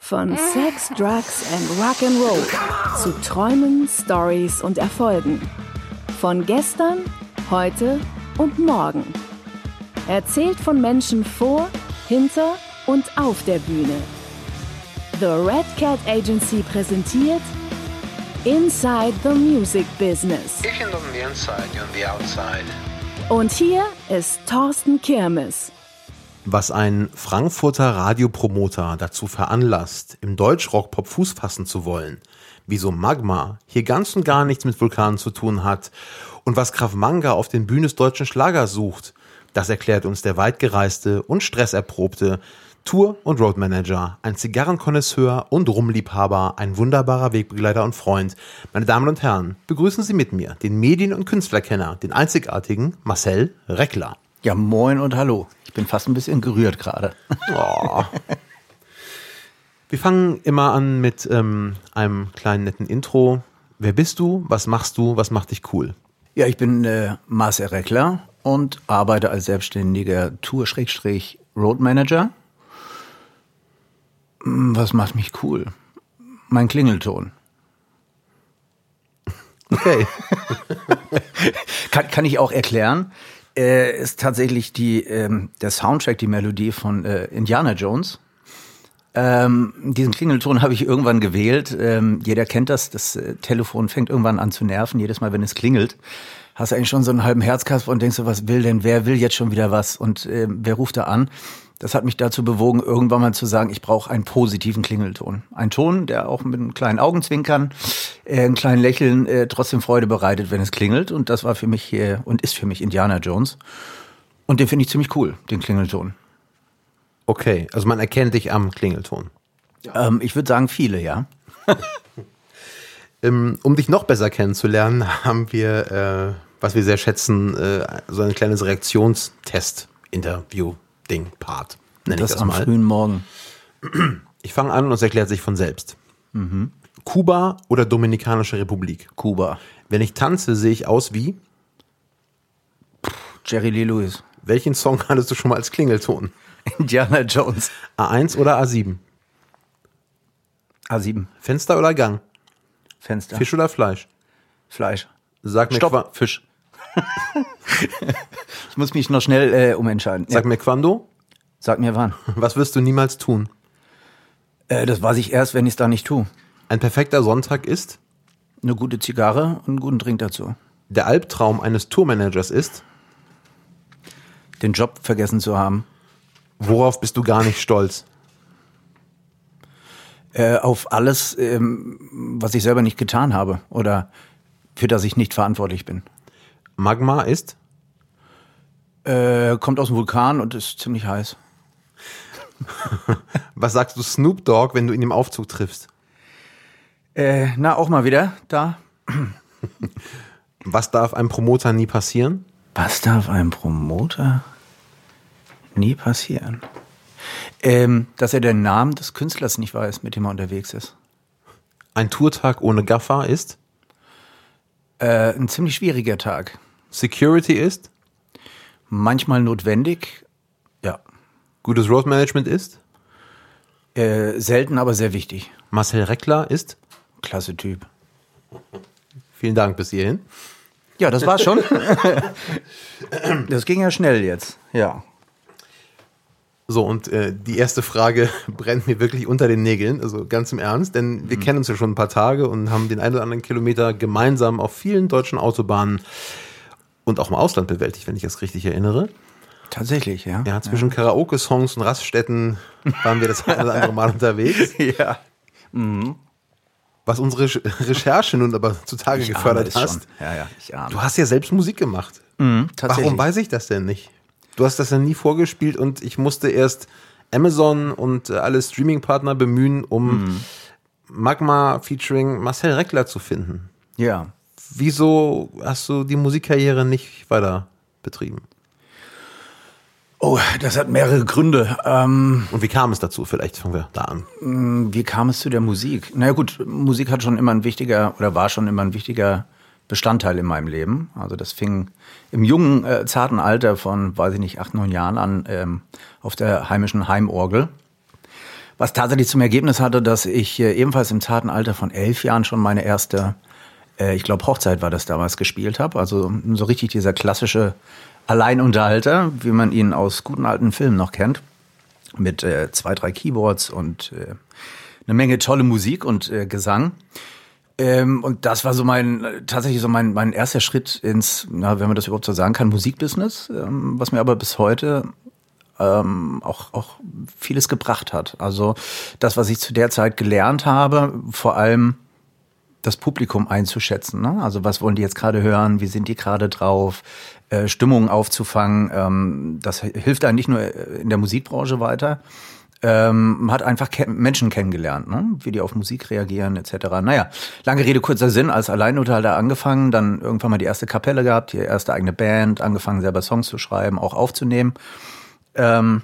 Von Sex, Drugs and Rock'n'Roll zu Träumen, Stories und Erfolgen. Von gestern, heute und morgen. Erzählt von Menschen vor, hinter und auf der Bühne. The Red Cat Agency präsentiert Inside the Music Business. Ich bin on the inside, you're on the outside. Und hier ist Thorsten Kirmes. Was ein Frankfurter Radiopromoter dazu veranlasst, im Deutschrock-Pop Fuß fassen zu wollen, wieso Magma hier ganz und gar nichts mit Vulkanen zu tun hat und was Krav Manga auf den Bühnen des deutschen Schlagers sucht, das erklärt uns der weitgereiste und stresserprobte Tour- und Roadmanager, ein Zigarrenkonnoisseur und Rumliebhaber, ein wunderbarer Wegbegleiter und Freund. Meine Damen und Herren, begrüßen Sie mit mir den Medien- und Künstlerkenner, den einzigartigen Marcel Reckler. Ja, moin und hallo. Ich bin fast ein bisschen gerührt gerade. Oh. Wir fangen immer an mit ähm, einem kleinen netten Intro. Wer bist du? Was machst du? Was macht dich cool? Ja, ich bin äh, Marcel Reckler und arbeite als selbstständiger Tour-Road-Manager. Hm, Was macht mich cool? Mein Klingelton. Okay. Kann, kann ich auch erklären. Äh, ist tatsächlich die, ähm, der Soundtrack, die Melodie von äh, Indiana Jones. Ähm, diesen Klingelton habe ich irgendwann gewählt. Ähm, jeder kennt das. Das äh, Telefon fängt irgendwann an zu nerven, jedes Mal, wenn es klingelt. Hast du eigentlich schon so einen halben Herzkasper und denkst du, was will denn? Wer will jetzt schon wieder was? Und ähm, wer ruft da an? Das hat mich dazu bewogen, irgendwann mal zu sagen, ich brauche einen positiven Klingelton. Ein Ton, der auch mit einem kleinen Augenzwinkern, äh, einem kleinen Lächeln äh, trotzdem Freude bereitet, wenn es klingelt. Und das war für mich äh, und ist für mich Indiana Jones. Und den finde ich ziemlich cool, den Klingelton. Okay, also man erkennt dich am Klingelton. Ähm, ich würde sagen, viele, ja. Ähm, um dich noch besser kennenzulernen, haben wir, äh, was wir sehr schätzen, äh, so ein kleines Reaktions-Test-Interview-Ding-Part. Ich Das das am mal. frühen Morgen. Ich fange an und es erklärt sich von selbst. Kuba oder Dominikanische Republik? Kuba. Wenn ich tanze, sehe ich aus wie? Jerry Lee Lewis. Welchen Song hattest du schon mal als Klingelton? Indiana Jones. A1 oder A7? A7. Fenster oder Gang? Fenster. Fisch oder Fleisch? Fleisch. Sag mir, Stopp. Qua Fisch. ich muss mich noch schnell äh, umentscheiden. sag ja. mir Quando. Sag mir wann. Was wirst du niemals tun? Äh, das weiß ich erst, wenn ich es da nicht tue. Ein perfekter Sonntag ist? Eine gute Zigarre und einen guten Drink dazu. Der Albtraum eines Tourmanagers ist? Den Job vergessen zu haben. Worauf bist du gar nicht stolz? Äh, auf alles, ähm, was ich selber nicht getan habe oder für das ich nicht verantwortlich bin. Magma ist? Äh, kommt aus dem Vulkan und ist ziemlich heiß. Was sagst du Snoop Dogg, wenn du ihn im Aufzug triffst? Äh, na, auch mal wieder da. Was darf einem Promoter nie passieren? Was darf einem Promoter nie passieren? Ähm, dass er den Namen des Künstlers nicht weiß, mit dem er unterwegs ist. Ein Tourtag ohne Gaffer ist? Äh, ein ziemlich schwieriger Tag. Security ist? Manchmal notwendig. Ja. Gutes Roadmanagement ist? Äh, selten, aber sehr wichtig. Marcel Reckler ist? Klasse Typ. Vielen Dank bis hierhin. Ja, das war's schon. das ging ja schnell jetzt. Ja. So, und äh, die erste Frage brennt mir wirklich unter den Nägeln, also ganz im Ernst, denn wir kennen uns ja schon ein paar Tage und haben den einen oder anderen Kilometer gemeinsam auf vielen deutschen Autobahnen und auch im Ausland bewältigt, wenn ich das richtig erinnere. Tatsächlich, ja. Ja, zwischen Karaoke-Songs und Raststätten waren wir das ein oder andere Mal unterwegs. Ja. Was unsere Re- Recherche nun aber zutage Ich gefördert hast. Ja, ja, ich ahne. Du hast ja selbst Musik gemacht. Tatsächlich. Warum weiß ich das denn nicht? Du hast das ja nie vorgespielt und ich musste erst Amazon und äh, alle Streaming-Partner bemühen, um Mhm. Magma featuring Marcel Reckler zu finden. Ja. Wieso hast du die Musikkarriere nicht weiter betrieben? Oh, das hat mehrere Gründe. Ähm, Und wie kam es dazu? Vielleicht fangen wir da an. wie kam es zu der Musik? Na ja, gut, Musik hat schon immer ein wichtiger oder war schon immer ein wichtiger Bestandteil in meinem Leben. Also das fing im jungen, äh, zarten Alter von, weiß ich nicht, acht, neun Jahren an ähm, auf der heimischen Heimorgel. Was tatsächlich zum Ergebnis hatte, dass ich äh, ebenfalls im zarten Alter von elf Jahren schon meine erste, äh, ich glaube Hochzeit war das damals, gespielt habe. Also so richtig dieser klassische Alleinunterhalter, wie man ihn aus guten alten Filmen noch kennt. Mit äh, zwei, drei Keyboards und äh, eine Menge tolle Musik und äh, Gesang. Ähm, und das war so mein, tatsächlich so mein, mein erster Schritt ins, na, wenn man das überhaupt so sagen kann, Musikbusiness, ähm, was mir aber bis heute ähm, auch, auch vieles gebracht hat. Also das, was ich zu der Zeit gelernt habe, vor allem das Publikum einzuschätzen. Ne? Also was wollen die jetzt gerade hören, wie sind die gerade drauf, äh, Stimmungen aufzufangen. Ähm, das hilft einem nicht nur in der Musikbranche weiter, ähm, hat einfach Menschen kennengelernt, ne? wie die auf Musik reagieren etc. Naja, lange Rede, kurzer Sinn, als Alleinunterhalter angefangen, dann irgendwann mal die erste Kapelle gehabt, die erste eigene Band, angefangen selber Songs zu schreiben, auch aufzunehmen. Ähm,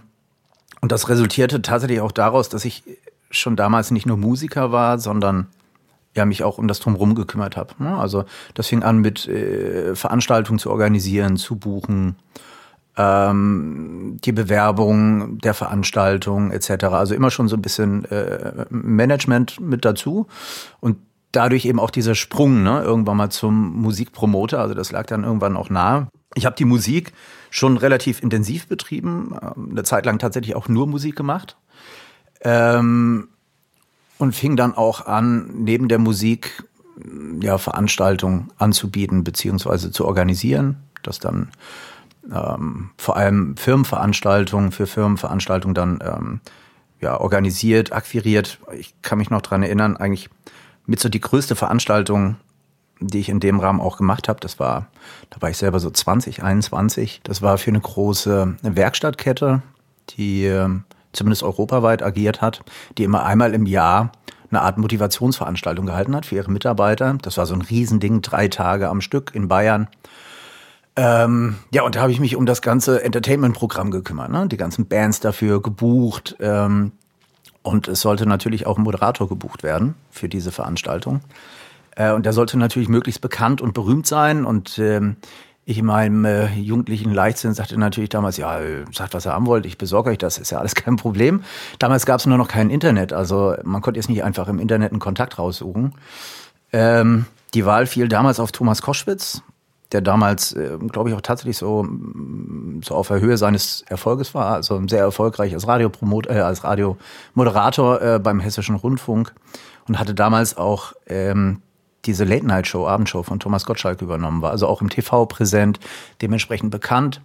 und das resultierte tatsächlich auch daraus, dass ich schon damals nicht nur Musiker war, sondern ja mich auch um das drumherum gekümmert habe. Ne? Also das fing an mit äh, Veranstaltungen zu organisieren, zu buchen, ähm, die Bewerbung der Veranstaltung etc. Also immer schon so ein bisschen äh, Management mit dazu und dadurch eben auch dieser Sprung ne, irgendwann mal zum Musikpromoter. Also das lag dann irgendwann auch nahe. Ich habe die Musik schon relativ intensiv betrieben, ähm, eine Zeit lang tatsächlich auch nur Musik gemacht. Ähm, und fing dann auch an, neben der Musik ja, Veranstaltungen anzubieten beziehungsweise zu organisieren. Das dann ähm, vor allem Firmenveranstaltungen, für Firmenveranstaltungen dann ähm, ja, organisiert, akquiriert. Ich kann mich noch dran erinnern, eigentlich mit so die größte Veranstaltung, die ich in dem Rahmen auch gemacht habe, das war, da war ich selber so 20, 21. Das war für eine große Werkstattkette, die äh, zumindest europaweit agiert hat, die immer einmal im Jahr eine Art Motivationsveranstaltung gehalten hat für ihre Mitarbeiter. Das war so ein Riesending, drei Tage am Stück in Bayern. Ähm, ja, und da habe ich mich um das ganze Entertainment-Programm gekümmert, ne? die ganzen Bands dafür gebucht. Ähm, und es sollte natürlich auch ein Moderator gebucht werden für diese Veranstaltung. Äh, und der sollte natürlich möglichst bekannt und berühmt sein. Und ähm, ich in meinem äh, jugendlichen Leichtsinn sagte natürlich damals, ja, sagt, was ihr haben wollt, ich besorge euch das, ist ja alles kein Problem. Damals gab es nur noch kein Internet, also man konnte jetzt nicht einfach im Internet einen Kontakt raussuchen. Ähm, die Wahl fiel damals auf Thomas Koschwitz, der damals, äh, glaube ich, auch tatsächlich so, mm, so auf der Höhe seines Erfolges war, also sehr erfolgreich als Radiopromot, äh, als Radiomoderator äh, beim Hessischen Rundfunk und hatte damals auch ähm, diese Late-Night-Show, Abendshow von Thomas Gottschalk übernommen war, also auch im TV präsent, dementsprechend bekannt.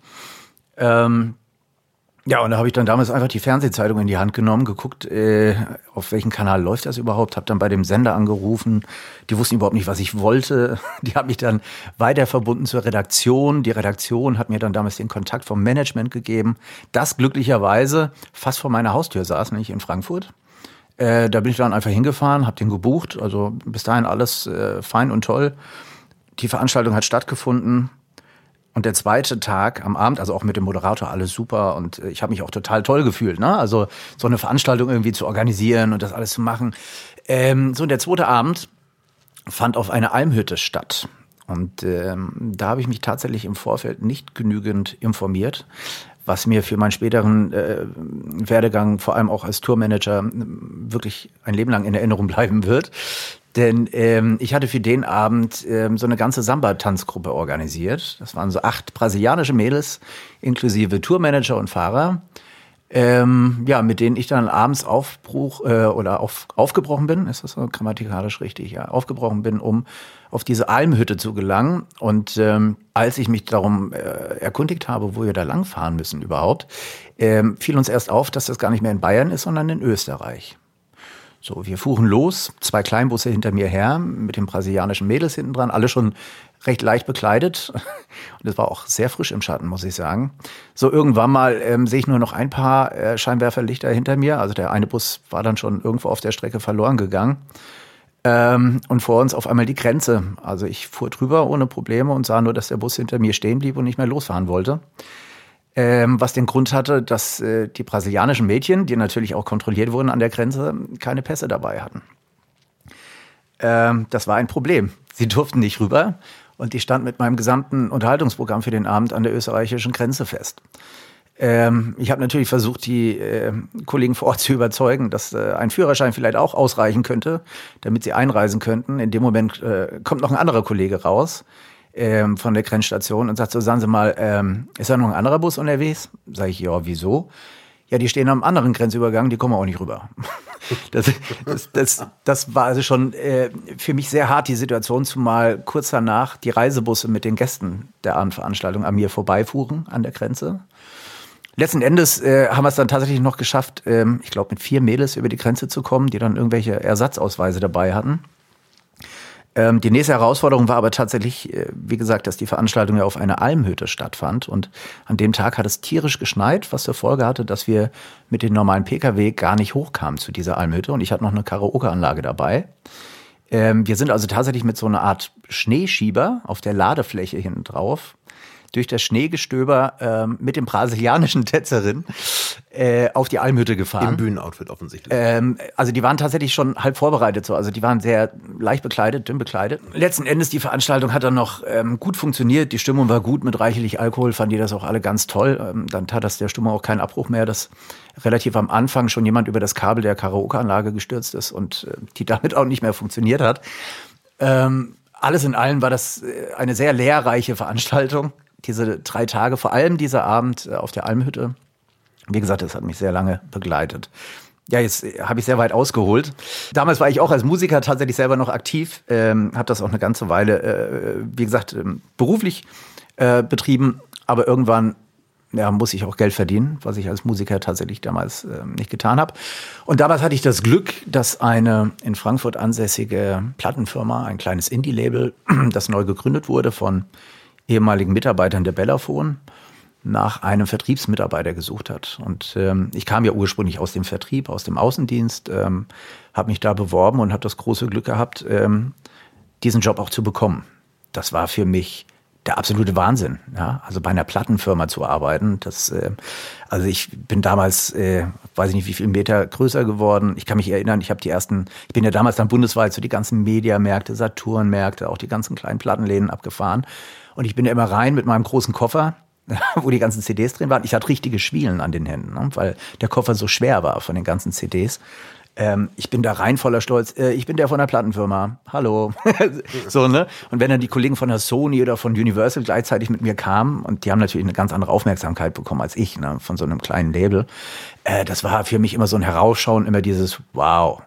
Ähm, ja, und da habe ich dann damals einfach die Fernsehzeitung in die Hand genommen, geguckt, äh, auf welchen Kanal läuft das überhaupt, habe dann bei dem Sender angerufen. Die wussten überhaupt nicht, was ich wollte. Die haben mich dann weiter verbunden zur Redaktion. Die Redaktion hat mir dann damals den Kontakt vom Management gegeben, das glücklicherweise fast vor meiner Haustür saß, nämlich in Frankfurt. Äh, da bin ich dann einfach hingefahren, habe den gebucht. Also bis dahin alles äh, fein und toll. Die Veranstaltung hat stattgefunden. Und der zweite Tag am Abend, also auch mit dem Moderator, alles super und äh, ich habe mich auch total toll gefühlt, ne? Also so eine Veranstaltung irgendwie zu organisieren und das alles zu machen. Ähm, so, und der zweite Abend fand auf einer Almhütte statt. Und ähm, da habe ich mich tatsächlich im Vorfeld nicht genügend informiert, was mir für meinen späteren äh, Werdegang, vor allem auch als Tourmanager, wirklich ein Leben lang in Erinnerung bleiben wird. Denn ähm, ich hatte für den Abend ähm, so eine ganze Samba-Tanzgruppe organisiert. Das waren so acht brasilianische Mädels, inklusive Tourmanager und Fahrer. Ähm, ja, mit denen ich dann abends aufbruch äh, oder auf, aufgebrochen bin, ist das so grammatikalisch richtig, ja, aufgebrochen bin, um auf diese Almhütte zu gelangen. Und ähm, als ich mich darum äh, erkundigt habe, wo wir da langfahren müssen überhaupt, ähm, fiel uns erst auf, dass das gar nicht mehr in Bayern ist, sondern in Österreich. So, wir fuhren los, zwei Kleinbusse hinter mir her, mit den brasilianischen Mädels hinten dran, alle schon recht leicht bekleidet. Und es war auch sehr frisch im Schatten, muss ich sagen. So, irgendwann mal ähm, sehe ich nur noch ein paar äh, Scheinwerferlichter hinter mir. Also der eine Bus war dann schon irgendwo auf der Strecke verloren gegangen. Ähm, und vor uns auf einmal die Grenze. Also ich fuhr drüber ohne Probleme und sah nur, dass der Bus hinter mir stehen blieb und nicht mehr losfahren wollte ähm, was den Grund hatte, dass äh, die brasilianischen Mädchen, die natürlich auch kontrolliert wurden an der Grenze, keine Pässe dabei hatten. Ähm, das war ein Problem. Sie durften nicht rüber Und die stand mit meinem gesamten Unterhaltungsprogramm für den Abend an der österreichischen Grenze fest. Ähm, ich habe natürlich versucht, die äh, Kollegen vor Ort zu überzeugen, dass äh, ein Führerschein vielleicht auch ausreichen könnte, damit sie einreisen könnten. In dem Moment äh, kommt noch ein anderer Kollege raus ähm, von der Grenzstation und sagt so, sagen Sie mal, ähm, ist da noch ein anderer Bus unterwegs? Sag ich, ja, wieso? Ja, die stehen am anderen Grenzübergang, die kommen auch nicht rüber. Das, das, das, das war also schon äh, für mich sehr hart, die Situation, zumal kurz danach die Reisebusse mit den Gästen der Abendveranstaltung an mir vorbeifuhren an der Grenze. Letzten Endes äh, haben wir es dann tatsächlich noch geschafft, ähm, ich glaube, mit vier Mädels über die Grenze zu kommen, die dann irgendwelche Ersatzausweise dabei hatten. Ähm, die nächste Herausforderung war aber tatsächlich, äh, wie gesagt, dass die Veranstaltung ja auf einer Almhütte stattfand. Und an dem Tag hat es tierisch geschneit, was zur Folge hatte, dass wir mit den normalen Pkw gar nicht hochkamen zu dieser Almhütte. Und ich hatte noch eine Karaoke-Anlage dabei. Ähm, wir sind also tatsächlich mit so einer Art Schneeschieber auf der Ladefläche hinten drauf durch das Schneegestöber ähm, mit dem brasilianischen Tänzerin äh, auf die Almhütte gefahren. Im Bühnenoutfit offensichtlich. Ähm, also die waren tatsächlich schon halb vorbereitet so. Also die waren sehr leicht bekleidet, dünn bekleidet. Letzten Endes, die Veranstaltung hat dann noch ähm, gut funktioniert. Die Stimmung war gut mit reichlich Alkohol, fanden die das auch alle ganz toll. Ähm, dann tat das der Stimmung auch keinen Abbruch mehr, dass relativ am Anfang schon jemand über das Kabel der Karaoke-Anlage gestürzt ist und äh, die damit auch nicht mehr funktioniert hat. Ähm, alles in allem war das äh, eine sehr lehrreiche Veranstaltung diese drei Tage, vor allem dieser Abend äh, auf der Almhütte. Wie gesagt, das hat mich sehr lange begleitet. Ja, jetzt äh, habe ich sehr weit ausgeholt. Damals war ich auch als Musiker tatsächlich selber noch aktiv, ähm, habe das auch eine ganze Weile, äh, wie gesagt, ähm, beruflich äh, betrieben, aber irgendwann ja, muss ich auch Geld verdienen, was ich als Musiker tatsächlich damals äh, nicht getan habe. Und damals hatte ich das Glück, dass eine in Frankfurt ansässige Plattenfirma, ein kleines Indie-Label, das neu gegründet wurde von ehemaligen Mitarbeitern der Bellafon nach einem Vertriebsmitarbeiter gesucht hat. Und ähm, ich kam ja ursprünglich aus dem Vertrieb, aus dem Außendienst, ähm, habe mich da beworben und habe das große Glück gehabt, ähm, diesen Job auch zu bekommen. Das war für mich der absolute Wahnsinn. Ja? Also bei einer Plattenfirma zu arbeiten, das, äh, also ich bin damals, äh, weiß ich nicht, wie viel Meter größer geworden. Ich kann mich erinnern, ich habe die ersten, ich bin ja damals dann bundesweit so die ganzen Mediamärkte, Saturnmärkte, auch die ganzen kleinen Plattenläden abgefahren und ich bin immer rein mit meinem großen Koffer, wo die ganzen CDs drin waren. Ich hatte richtige Schwielen an den Händen, ne? weil der Koffer so schwer war von den ganzen CDs. Ähm, ich bin da rein voller Stolz. Äh, ich bin der von der Plattenfirma. Hallo. so, ne? Und wenn dann die Kollegen von der Sony oder von Universal gleichzeitig mit mir kamen, und die haben natürlich eine ganz andere Aufmerksamkeit bekommen als ich, ne? von so einem kleinen Label, äh, das war für mich immer so ein Herausschauen, immer dieses Wow,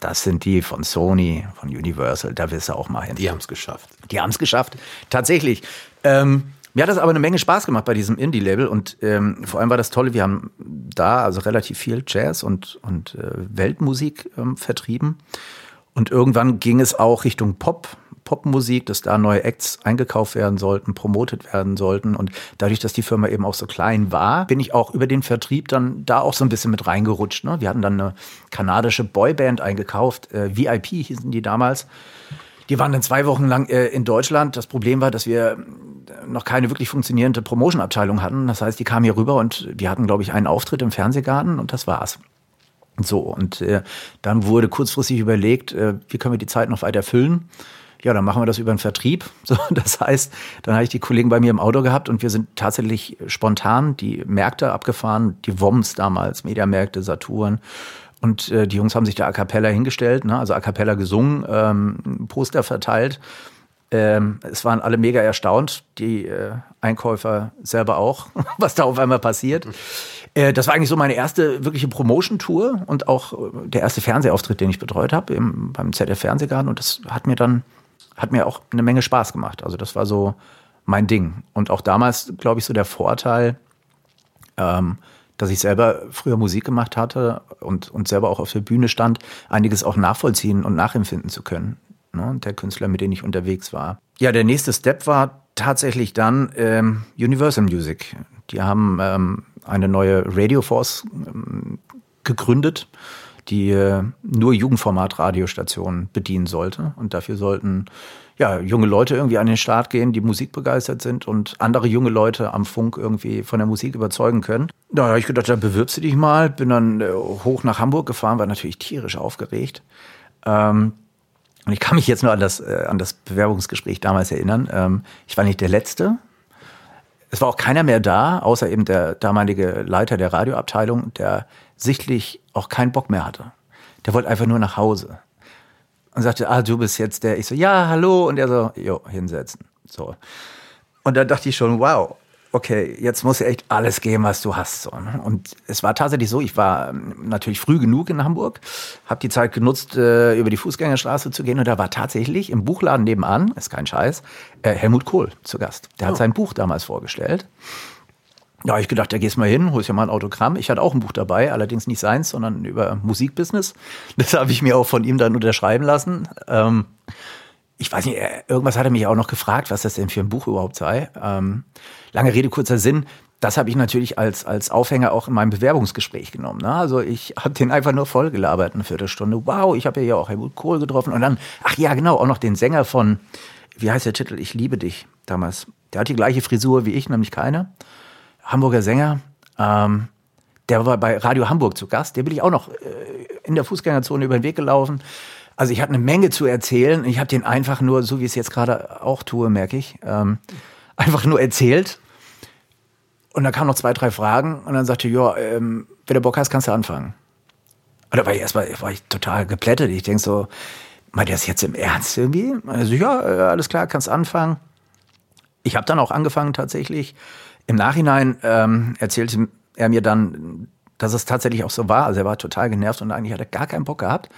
das sind die von Sony, von Universal, da wirst du auch mal hin. Die haben es geschafft. Die haben es geschafft, tatsächlich. Ähm, mir hat das aber eine Menge Spaß gemacht bei diesem Indie-Label und ähm, vor allem war das Tolle, wir haben da also relativ viel Jazz und, und äh, Weltmusik ähm, vertrieben. Und irgendwann ging es auch Richtung Pop. Popmusik, dass da neue Acts eingekauft werden sollten, promotet werden sollten. Und dadurch, dass die Firma eben auch so klein war, bin ich auch über den Vertrieb dann da auch so ein bisschen mit reingerutscht. Ne? Wir hatten dann eine kanadische Boyband eingekauft, äh, VIP hießen die damals. Die waren dann zwei Wochen lang äh, in Deutschland. Das Problem war, dass wir noch keine wirklich funktionierende Promotion-Abteilung hatten. Das heißt, die kamen hier rüber und wir hatten, glaube ich, einen Auftritt im Fernsehgarten und das war's. So, und äh, dann wurde kurzfristig überlegt, äh, wie können wir die Zeit noch weiter füllen ja, dann machen wir das über den Vertrieb. So, das heißt, dann habe ich die Kollegen bei mir im Auto gehabt und wir sind tatsächlich spontan die Märkte abgefahren, die WOMs damals, Mediamärkte, Saturn. Und äh, die Jungs haben sich da a cappella hingestellt, ne? also a cappella gesungen, ähm, Poster verteilt. Ähm, es waren alle mega erstaunt, die äh, Einkäufer selber auch, was da auf einmal passiert. Äh, das war eigentlich so meine erste wirkliche Promotion-Tour und auch äh, der erste Fernsehauftritt, den ich betreut habe beim ZDF Fernsehgarten. Und das hat mir dann hat mir auch eine Menge Spaß gemacht. Also das war so mein Ding. Und auch damals, glaube ich, so der Vorteil, ähm, dass ich selber früher Musik gemacht hatte und, und selber auch auf der Bühne stand, einiges auch nachvollziehen und nachempfinden zu können. Ne? Der Künstler, mit dem ich unterwegs war. Ja, der nächste Step war tatsächlich dann ähm, Universal Music. Die haben ähm, eine neue Radio Force ähm, gegründet die äh, nur Jugendformat-Radiostationen bedienen sollte. Und dafür sollten ja, junge Leute irgendwie an den Start gehen, die musikbegeistert sind und andere junge Leute am Funk irgendwie von der Musik überzeugen können. Da habe ich gedacht, da bewirbst du dich mal. Bin dann äh, hoch nach Hamburg gefahren, war natürlich tierisch aufgeregt. Ähm, Und ich kann mich jetzt nur an das, äh, an das Bewerbungsgespräch damals erinnern. Ähm, ich war nicht der Letzte. Es war auch keiner mehr da, außer eben der damalige Leiter der Radioabteilung, der sichtlich auch keinen Bock mehr hatte. Der wollte einfach nur nach Hause. Und sagte, ah, du bist jetzt der. Ich so, ja, hallo. Und er so, jo, hinsetzen. So. Und da dachte ich schon, wow, okay, jetzt muss echt alles geben, was du hast. So, ne? Und es war tatsächlich so, ich war ähm, natürlich früh genug in Hamburg, habe die Zeit genutzt, äh, über die Fußgängerstraße zu gehen und da war tatsächlich im Buchladen nebenan, ist kein Scheiß, äh, Helmut Kohl zu Gast. Der hat Oh. sein Buch damals vorgestellt. Ja, hab ich gedacht, da gehst mal hin, holst ja mal ein Autogramm. Ich hatte auch ein Buch dabei, allerdings nicht seins, sondern über Musikbusiness. Das habe ich mir auch von ihm dann unterschreiben lassen. Ähm, ich weiß nicht, er- irgendwas hat er mich auch noch gefragt, was das denn für ein Buch überhaupt sei. Ähm, lange Rede, kurzer Sinn. Das habe ich natürlich als, als Aufhänger auch in meinem Bewerbungsgespräch genommen. Ne? Also ich habe den einfach nur vollgelabert, eine Viertelstunde. Wow, ich habe ja auch Helmut Kohl getroffen. Und dann, ach ja, genau, auch noch den Sänger von, wie heißt der Titel? Ich liebe dich damals. Der hat die gleiche Frisur wie ich, nämlich keine. Hamburger Sänger. Ähm, der war bei Radio Hamburg zu Gast. Der bin ich auch noch äh, in der Fußgängerzone über den Weg gelaufen. Also ich hatte eine Menge zu erzählen. Ich habe den einfach nur, so wie ich es jetzt gerade auch tue, merke ich, ähm, einfach nur erzählt. Und dann kamen noch zwei, drei Fragen und dann sagte, ja, ähm, wenn du Bock hast, kannst du anfangen. Und da war ich erstmal war ich total geplättet. Ich denk so, meint er das jetzt im Ernst irgendwie? Also ja, äh, alles klar, kannst anfangen. Ich habe dann auch angefangen tatsächlich. Im Nachhinein ähm, erzählte er mir dann, dass es tatsächlich auch so war. Also er war total genervt und eigentlich hat er gar keinen Bock gehabt.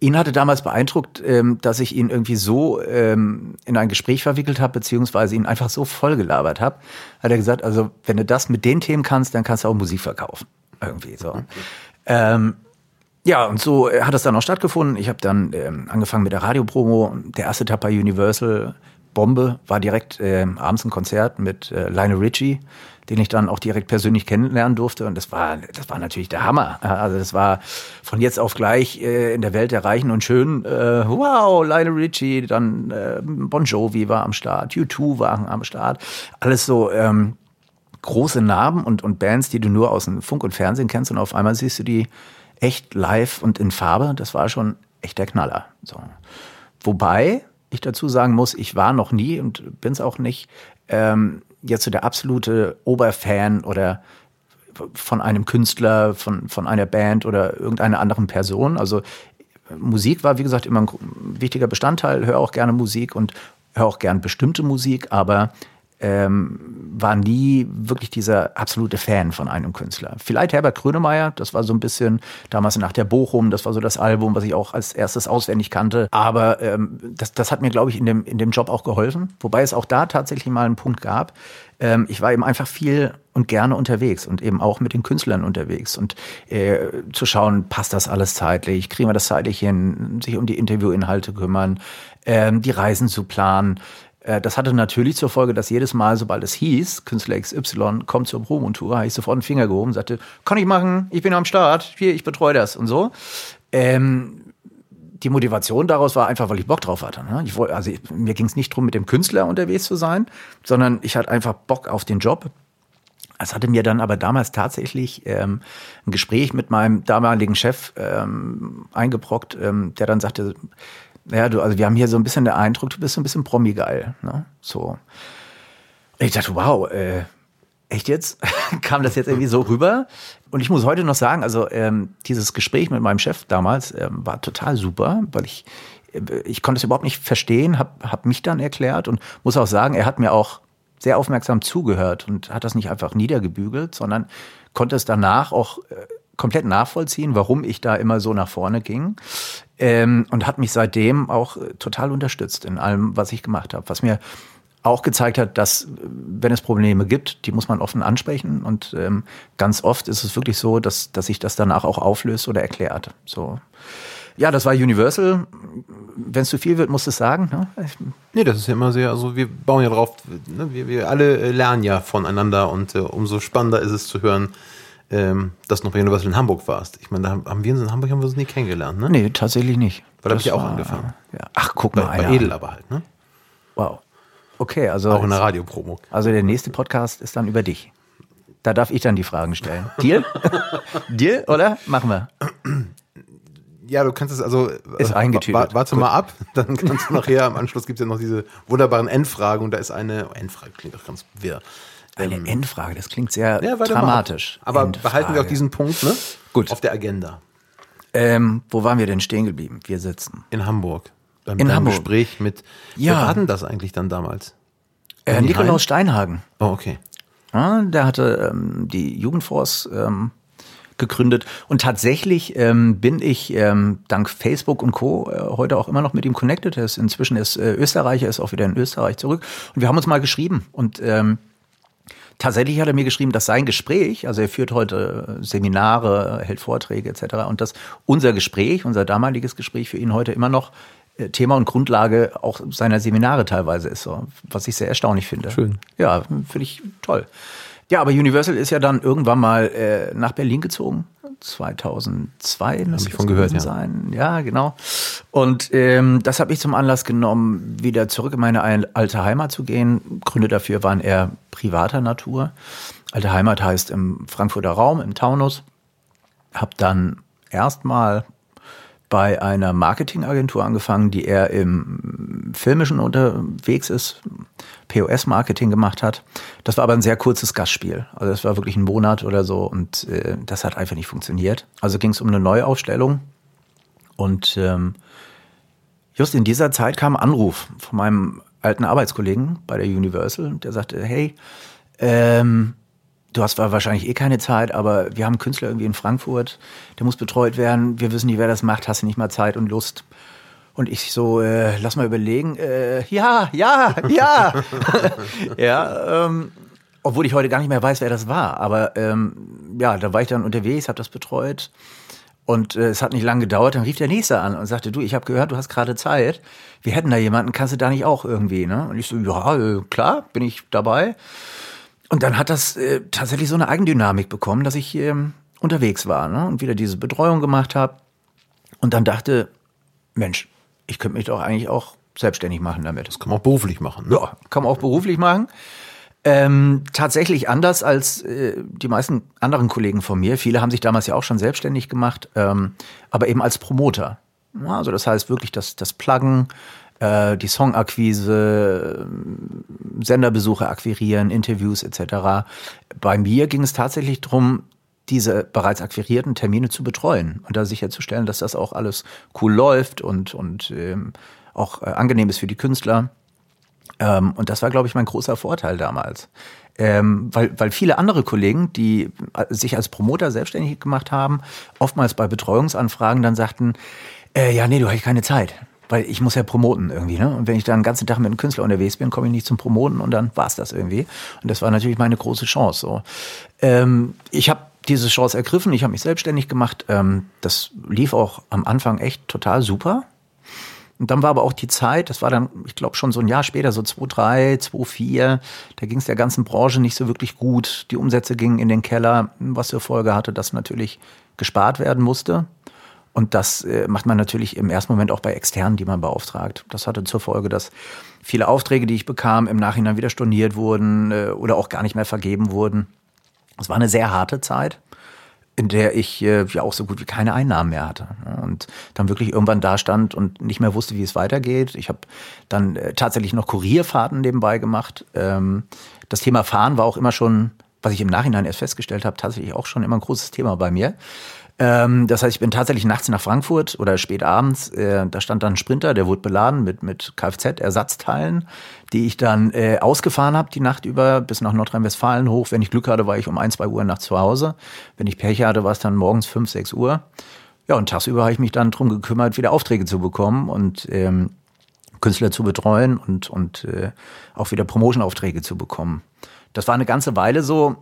Ihn hatte damals beeindruckt, ähm, dass ich ihn irgendwie so ähm, in ein Gespräch verwickelt habe, beziehungsweise ihn einfach so vollgelabert habe. Hat er gesagt, also wenn du das mit den Themen kannst, dann kannst du auch Musik verkaufen. Irgendwie so. Ähm, ja, und so äh, hat es dann auch stattgefunden. Ich habe dann ähm, angefangen mit der Radiopromo. Der erste Tag bei Universal, Bombe, war direkt ähm, abends ein Konzert mit äh, Lionel Richie, den ich dann auch direkt persönlich kennenlernen durfte. Und das war, das war natürlich der Hammer. Also das war von jetzt auf gleich äh, in der Welt der Reichen und Schönen. Äh, wow, Lionel Richie, dann äh, Bon Jovi war am Start, U2 waren am Start. Alles so ähm, große Namen und, und Bands, die du nur aus dem Funk und Fernsehen kennst und auf einmal siehst du die echt live und in Farbe. Das war schon echt der Knaller. So. Wobei ich dazu sagen muss, ich war noch nie und bin es auch nicht ähm, jetzt so der absolute Oberfan oder von einem Künstler, von, von einer Band oder irgendeiner anderen Person. Also Musik war, wie gesagt, immer ein wichtiger Bestandteil. Höre auch gerne Musik und höre auch gern bestimmte Musik, aber ähm, war nie wirklich dieser absolute Fan von einem Künstler. Vielleicht Herbert Grönemeyer, das war so ein bisschen damals nach der Bochum, das war so das Album, was ich auch als erstes auswendig kannte. Aber ähm, das, das hat mir, glaube ich, in dem, in dem Job auch geholfen. Wobei es auch da tatsächlich mal einen Punkt gab. Ähm, ich war eben einfach viel und gerne unterwegs und eben auch mit den Künstlern unterwegs und äh, zu schauen, passt das alles zeitlich, kriegen wir das zeitlich hin, sich um die Interviewinhalte kümmern, ähm, die Reisen zu planen. Äh, Das hatte natürlich zur Folge, dass jedes Mal, sobald es hieß, Künstler XY kommt zur Promotour, habe ich sofort einen Finger gehoben und sagte, kann ich machen, ich bin am Start, hier, ich betreue das und so. Ähm, die Motivation daraus war einfach, weil ich Bock drauf hatte. Ne? Ich wollte, also ich, mir ging es nicht drum, mit dem Künstler unterwegs zu sein, sondern ich hatte einfach Bock auf den Job. Es hatte mir dann aber damals tatsächlich ähm, ein Gespräch mit meinem damaligen Chef ähm, eingebrockt, ähm, der dann sagte, naja, du, also wir haben hier so ein bisschen den Eindruck, du bist so ein bisschen Promi-geil. Ne? So. Ich dachte, wow, äh, echt jetzt? Kam das jetzt irgendwie so rüber? Und ich muss heute noch sagen, also ähm, dieses Gespräch mit meinem Chef damals ähm, war total super, weil ich äh, ich konnte es überhaupt nicht verstehen, habe hab mich dann erklärt und muss auch sagen, er hat mir auch sehr aufmerksam zugehört und hat das nicht einfach niedergebügelt, sondern konnte es danach auch äh, komplett nachvollziehen, warum ich da immer so nach vorne ging ähm, und hat mich seitdem auch äh, total unterstützt in allem, was ich gemacht habe, was mir auch gezeigt hat, dass äh, wenn es Probleme gibt, die muss man offen ansprechen und ähm, ganz oft ist es wirklich so, dass, dass sich das danach auch auflöst oder erklärt. So. Ja, das war Universal. Wenn es zu viel wird, musst du es sagen. Ne? Nee, das ist ja immer sehr, also wir bauen ja drauf, ne, wir, wir alle äh, lernen ja voneinander und äh, umso spannender ist es zu hören, ähm, dass du noch bei Universal in Hamburg warst. Ich meine, da haben wir uns in Hamburg haben wir uns nie kennengelernt, ne? Nee, tatsächlich nicht. Weil da hab ich auch war- angefangen. Ja. Ach, guck Bei, mal. bei einer Edel an. aber halt, ne? Wow. Okay, also, Auch in der Radiopromo. also der nächste Podcast ist dann über dich. Da darf ich dann die Fragen stellen. Deal? Deal, oder? Machen wir. Ja, du kannst es also. Ist äh, eingetütet. wa- Warte mal ab, dann kannst du nachher am Anschluss gibt es ja noch diese wunderbaren Endfragen und da ist eine Endfrage, klingt doch ganz wirr. Eine Endfrage, das klingt sehr Ja, warte mal ab. dramatisch. Aber Endfrage. behalten wir auch diesen Punkt, ne? Gut. Auf der Agenda. Ähm, wo waren wir denn stehen geblieben? Wir sitzen. In Hamburg. Beim In deinem Hamburg. Gespräch mit. Ja. Wer war denn das eigentlich dann damals? Äh, Nikolaus? Steinhagen. Oh, okay. Ja, der hatte ähm, die Jugendforce ähm, gegründet und tatsächlich ähm, bin ich ähm, dank Facebook und Co. Äh, heute auch immer noch mit ihm connected. Er ist inzwischen ist äh, Österreicher, ist auch wieder in Österreich zurück und wir haben uns mal geschrieben und ähm, Tatsächlich hat er mir geschrieben, dass sein Gespräch, also er führt heute äh, Seminare, hält Vorträge etc. und dass unser Gespräch, unser damaliges Gespräch für ihn heute immer noch äh, Thema und Grundlage auch seiner Seminare teilweise ist, so, was ich sehr erstaunlich finde. Schön. Ja, finde ich toll. Ja, aber Universal ist ja dann irgendwann mal äh, nach Berlin gezogen. 2002 müsste ich von gehört, ja. sein. Ja, genau. Und ähm, das habe ich zum Anlass genommen, wieder zurück in meine ein- alte Heimat zu gehen. Gründe dafür waren eher privater Natur. Alte Heimat heißt im Frankfurter Raum, im Taunus. Hab dann erstmal bei einer Marketingagentur angefangen, die eher im Filmischen unterwegs ist, POS-Marketing gemacht hat. Das war aber ein sehr kurzes Gastspiel. Also das war wirklich ein Monat oder so und äh, das hat einfach nicht funktioniert. Also ging es um eine Neuaufstellung und ähm, just in dieser Zeit kam ein Anruf von meinem alten Arbeitskollegen bei der Universal, der sagte, hey, ähm, du hast wahrscheinlich eh keine Zeit, aber wir haben einen Künstler irgendwie in Frankfurt, der muss betreut werden, wir wissen nicht, wer das macht, hast du nicht mal Zeit und Lust? Und ich so, äh, lass mal überlegen, äh, ja, ja, ja. ja, ähm, obwohl ich heute gar nicht mehr weiß, wer das war. Aber ähm, ja, da war ich dann unterwegs, habe das betreut. Und äh, es hat nicht lange gedauert, dann rief der Nächste an und sagte, du, ich habe gehört, du hast gerade Zeit. Wir hätten da jemanden, kannst du da nicht auch irgendwie? Ne? Und ich so, ja, äh, klar, bin ich dabei. Und dann hat das äh, tatsächlich so eine Eigendynamik bekommen, dass ich ähm, unterwegs war ne? und wieder diese Betreuung gemacht habe. Und dann dachte, Mensch, ich könnte mich doch eigentlich auch selbstständig machen damit. Das kann man auch beruflich machen. Ne? Ja, kann man auch beruflich machen. Ähm, tatsächlich anders als äh, die meisten anderen Kollegen von mir. Viele haben sich damals ja auch schon selbstständig gemacht, ähm, aber eben als Promoter. Ja, also das heißt wirklich das, das Pluggen, äh, die Songakquise, äh, Senderbesuche akquirieren, Interviews etc. Bei mir ging es tatsächlich darum, diese bereits akquirierten Termine zu betreuen und da sicherzustellen, dass das auch alles cool läuft und, und ähm, auch äh, angenehm ist für die Künstler. Ähm, und das war, glaube ich, mein großer Vorteil damals. Ähm, weil, weil viele andere Kollegen, die äh, sich als Promoter selbstständig gemacht haben, oftmals bei Betreuungsanfragen dann sagten, äh, ja, nee, du hast keine Zeit. Weil ich muss ja promoten irgendwie, ne? Und wenn ich dann den ganzen Tag mit einem Künstler unterwegs bin, komme ich nicht zum Promoten und dann war's das irgendwie. Und das war natürlich meine große Chance. So. Ähm, ich habe diese Chance ergriffen, ich habe mich selbstständig gemacht. Ähm, das lief auch am Anfang echt total super. Und dann war aber auch die Zeit, das war dann, ich glaube, schon so ein Jahr später, so 2003, 2004, da ging es der ganzen Branche nicht so wirklich gut. Die Umsätze gingen in den Keller, was zur Folge hatte, dass natürlich gespart werden musste. Und das äh, macht man natürlich im ersten Moment auch bei Externen, die man beauftragt. Das hatte zur Folge, dass viele Aufträge, die ich bekam, im Nachhinein wieder storniert wurden äh, oder auch gar nicht mehr vergeben wurden. Es war eine sehr harte Zeit in der ich äh, ja auch so gut wie keine Einnahmen mehr hatte ne? und dann wirklich irgendwann da stand und nicht mehr wusste, wie es weitergeht. Ich habe dann tatsächlich noch Kurierfahrten nebenbei gemacht. Ähm, das Thema Fahren war auch immer schon, was ich im Nachhinein erst festgestellt habe, tatsächlich auch schon immer ein großes Thema bei mir. Ähm, das heißt, ich bin tatsächlich nachts nach Frankfurt oder spät abends. Äh, da stand dann ein Sprinter, der wurde beladen mit, mit Kfz-Ersatzteilen, die ich dann äh, ausgefahren habe die Nacht über bis nach Nordrhein-Westfalen hoch. Wenn ich Glück hatte, war ich um ein, zwei Uhr nachts zu Hause. Wenn ich Pech hatte, war es dann morgens fünf, sechs Uhr. Ja, und tagsüber habe ich mich dann drum gekümmert, wieder Aufträge zu bekommen und ähm, Künstler zu betreuen und, und äh, auch wieder Promotion-Aufträge zu bekommen. Das war eine ganze Weile so,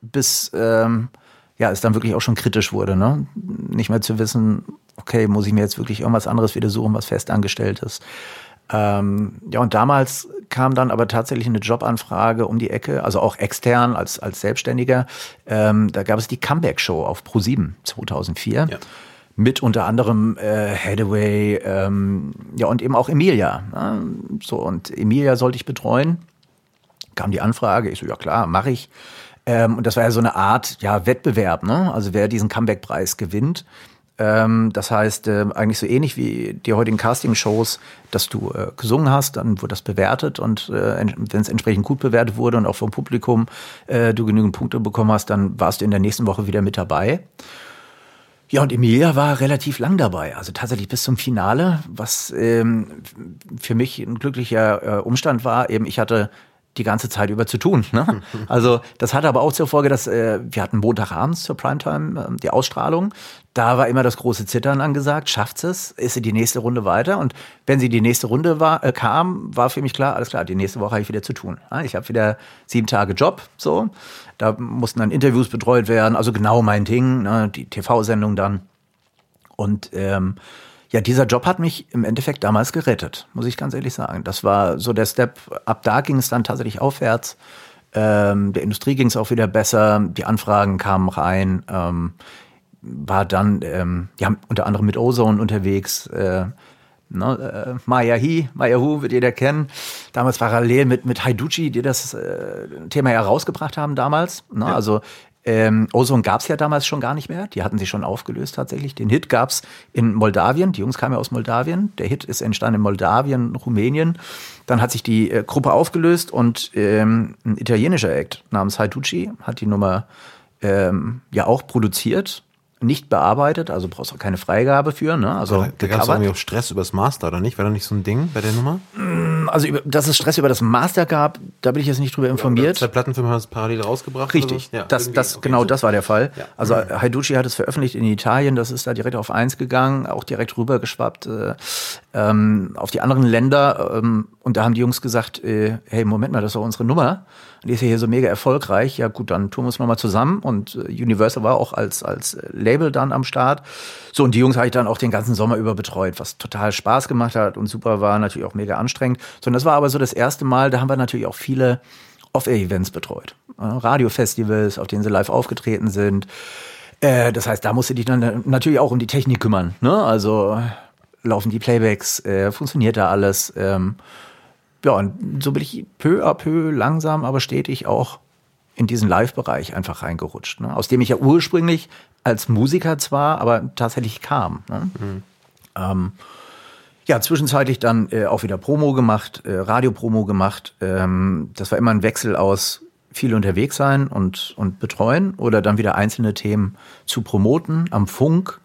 bis ähm, ja, es dann wirklich auch schon kritisch wurde, ne? Nicht mehr zu wissen, okay, muss ich mir jetzt wirklich irgendwas anderes wieder suchen, was festangestellt ist. Ähm, ja, und damals kam dann aber tatsächlich eine Jobanfrage um die Ecke, also auch extern als, als Selbstständiger. Ähm, da gab es die Comeback-Show auf Pro7 2004. Ja. Mit unter anderem äh, Hathaway, ähm, ja, und eben auch Emilia. Ne? So, und Emilia sollte ich betreuen. Kam die Anfrage, ich so, ja klar, mache ich. Ähm, und das war ja so eine Art ja, Wettbewerb, ne? Also wer diesen Comeback-Preis gewinnt, Ähm, das heißt, äh, eigentlich so ähnlich wie die heutigen Casting-Shows, dass du äh, gesungen hast, dann wurde das bewertet und äh, wenn es entsprechend gut bewertet wurde und auch vom Publikum äh, du genügend Punkte bekommen hast, dann warst du in der nächsten Woche wieder mit dabei. Ja, und Emilia war relativ lang dabei, also tatsächlich bis zum Finale, was ähm, für mich ein glücklicher äh, Umstand war. Eben, ich hatte die ganze Zeit über zu tun. Ne? Also das hatte aber auch zur Folge, dass äh, wir hatten Montagabends zur Primetime äh, die Ausstrahlung. Da war immer das große Zittern angesagt. Schafft es? Ist sie die nächste Runde weiter? Und wenn sie die nächste Runde war, äh, kam, war für mich klar, alles klar, die nächste Woche habe ich wieder zu tun. Ich habe wieder sieben Tage Job. So, da mussten dann Interviews betreut werden. Also genau mein Ding, ne? die TV-Sendung dann. Und ähm, ja, dieser Job hat mich im Endeffekt damals gerettet, muss ich ganz ehrlich sagen. Das war so der Step. Ab da ging es dann tatsächlich aufwärts. Ähm, der Industrie ging es auch wieder besser. Die Anfragen kamen rein. Ähm, war dann, ähm, ja, unter anderem mit Ozone unterwegs. Äh, Ne, äh, Maya He, Maya Hu wird jeder kennen. Damals parallel mit, mit Haiduchi, die das äh, Thema herausgebracht haben damals. Ne? Ja. Also ähm, Ozone gab es ja damals schon gar nicht mehr. Die hatten sich schon aufgelöst tatsächlich. Den Hit gab es in Moldawien. Die Jungs kamen ja aus Moldawien. Der Hit ist entstanden in Moldawien, Rumänien. Dann hat sich die äh, Gruppe aufgelöst und ähm, ein italienischer Act namens Haiducci hat die Nummer ähm, ja auch produziert nicht bearbeitet, also brauchst du auch keine Freigabe für. Ne? Also da, gab es irgendwie auch Stress übers Master, oder nicht? War da nicht so ein Ding bei der Nummer? Mm, also, dass es Stress über das Master gab, da bin ich jetzt nicht drüber informiert. Ja, zwei Plattenfirmen haben es parallel rausgebracht. Richtig, ja, das, das, genau das war der Fall. Ja. Also mhm. Haiducci hat es veröffentlicht in Italien, das ist da direkt auf eins gegangen, auch direkt rübergeschwappt äh, ähm, auf die anderen Länder. Ähm, und da haben die Jungs gesagt, äh, hey, Moment mal, das doch unsere Nummer. Und die ist ja hier so mega erfolgreich. Ja gut, dann tun wir uns nochmal zusammen. Und äh, Universal war auch als, als Label dann am Start. So, und die Jungs habe ich dann auch den ganzen Sommer über betreut, was total Spaß gemacht hat und super war, natürlich auch mega anstrengend. So, und das war aber so das erste Mal, da haben wir natürlich auch viele Off-Air-Events betreut. Radiofestivals, auf denen sie live aufgetreten sind. Äh, das heißt, da musste dich dann natürlich auch um die Technik kümmern. Ne? Also laufen die Playbacks, äh, funktioniert da alles. Ähm, ja, und so bin ich peu à peu langsam, aber stetig auch in diesen Live-Bereich einfach reingerutscht, ne? aus dem ich ja ursprünglich als Musiker zwar, aber tatsächlich kam. Ne? Mhm. Ähm, ja, zwischenzeitlich dann äh, auch wieder Promo gemacht, äh, Radio-Promo gemacht. Ähm, das war immer ein Wechsel aus viel unterwegs sein und, und betreuen oder dann wieder einzelne Themen zu promoten am Funk.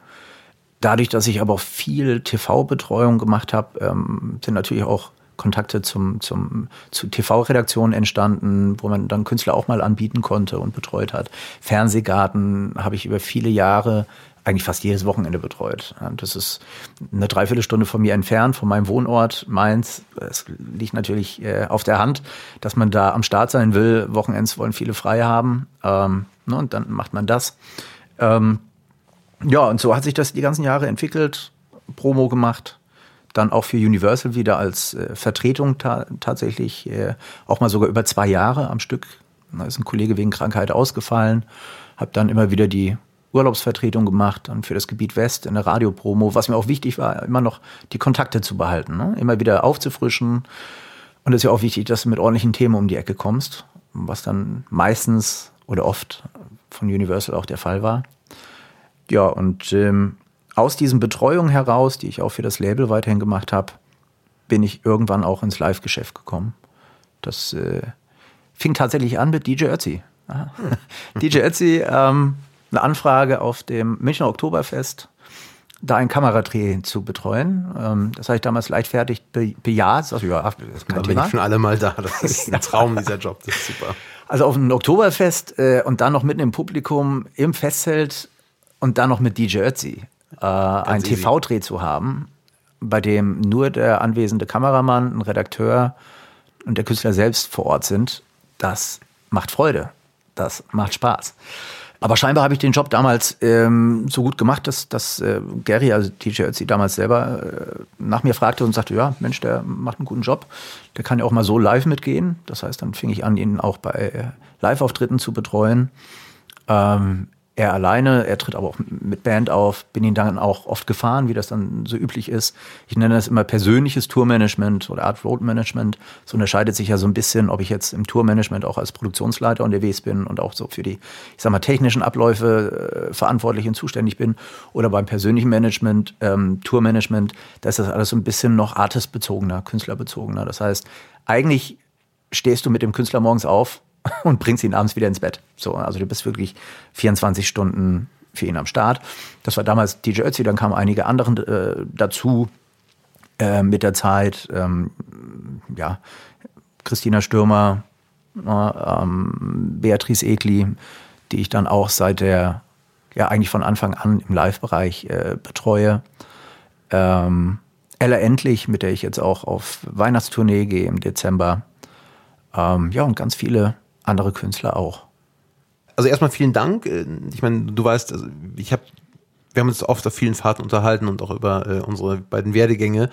Dadurch, dass ich aber auch viel TV-Betreuung gemacht habe, ähm, sind natürlich auch Kontakte zum, zum, zu TV-Redaktionen entstanden, wo man dann Künstler auch mal anbieten konnte und betreut hat. Fernsehgarten habe ich über viele Jahre eigentlich fast jedes Wochenende betreut. Das ist eine Dreiviertelstunde von mir entfernt, von meinem Wohnort Mainz. Es liegt natürlich äh, auf der Hand, dass man da am Start sein will. Wochenends wollen viele frei haben. Ähm, ne, und dann macht man das. Ähm, ja, und so hat sich das die ganzen Jahre entwickelt, Promo gemacht, dann auch für Universal wieder als äh, Vertretung ta tatsächlich äh, auch mal sogar über zwei Jahre am Stück. Da ist ein Kollege wegen Krankheit ausgefallen, habe dann immer wieder die Urlaubsvertretung gemacht, dann für das Gebiet West in der Radiopromo, was mir auch wichtig war, immer noch die Kontakte zu behalten, ne? immer wieder aufzufrischen. Und es ist ja auch wichtig, dass du mit ordentlichen Themen um die Ecke kommst, was dann meistens oder oft von Universal auch der Fall war. Ja, und ähm, aus diesen Betreuungen heraus, die ich auch für das Label weiterhin gemacht habe, bin ich irgendwann auch ins Live-Geschäft gekommen. Das äh, fing tatsächlich an mit DJ Ötzi. DJ Ötzi, ähm, eine Anfrage auf dem Münchner Oktoberfest, da ein Kameradreh zu betreuen. Ähm, das habe ich damals leichtfertig be bejaht. Also, ja, das bin ich schon alle mal da. Das ist ein Traum, dieser Job. Das ist super. Also auf einem Oktoberfest äh, und dann noch mitten im Publikum im Festzelt und dann noch mit DJ Ötzi äh, einen TV-Dreh zu haben, bei dem nur der anwesende Kameramann, ein Redakteur und der Künstler selbst vor Ort sind, das macht Freude. Das macht Spaß. Aber scheinbar habe ich den Job damals ähm, so gut gemacht, dass, dass äh, Gary, also DJ Ötzi, damals selber äh, nach mir fragte und sagte, ja, Mensch, der macht einen guten Job. Der kann ja auch mal so live mitgehen. Das heißt, dann fing ich an, ihn auch bei Live-Auftritten zu betreuen. Ähm, er alleine, er tritt aber auch mit Band auf, bin ihn dann auch oft gefahren, wie das dann so üblich ist. Ich nenne das immer persönliches Tourmanagement oder Art Road Management. Es unterscheidet sich ja so ein bisschen, ob ich jetzt im Tourmanagement auch als Produktionsleiter unterwegs bin und auch so für die, ich sag mal, technischen Abläufe äh, verantwortlich und zuständig bin oder beim persönlichen Management, ähm, Tourmanagement, da ist das alles so ein bisschen noch artistbezogener, künstlerbezogener. Das heißt, eigentlich stehst du mit dem Künstler morgens auf und bringst ihn abends wieder ins Bett. So, also du bist wirklich 24 Stunden für ihn am Start. Das war damals DJ Ötzi, dann kamen einige andere äh, dazu äh, mit der Zeit. Ähm, ja, Christina Stürmer, ähm, Beatrice Egli, die ich dann auch seit der, ja eigentlich von Anfang an im Live-Bereich äh, betreue. Ähm, Ella Endlich, mit der ich jetzt auch auf Weihnachtstournee gehe im Dezember. Ähm, ja, und ganz viele andere Künstler auch. Also erstmal vielen Dank. Äh, ich meine, du weißt, also ich habe, wir haben uns oft auf vielen Fahrten unterhalten und auch über äh, unsere beiden Werdegänge.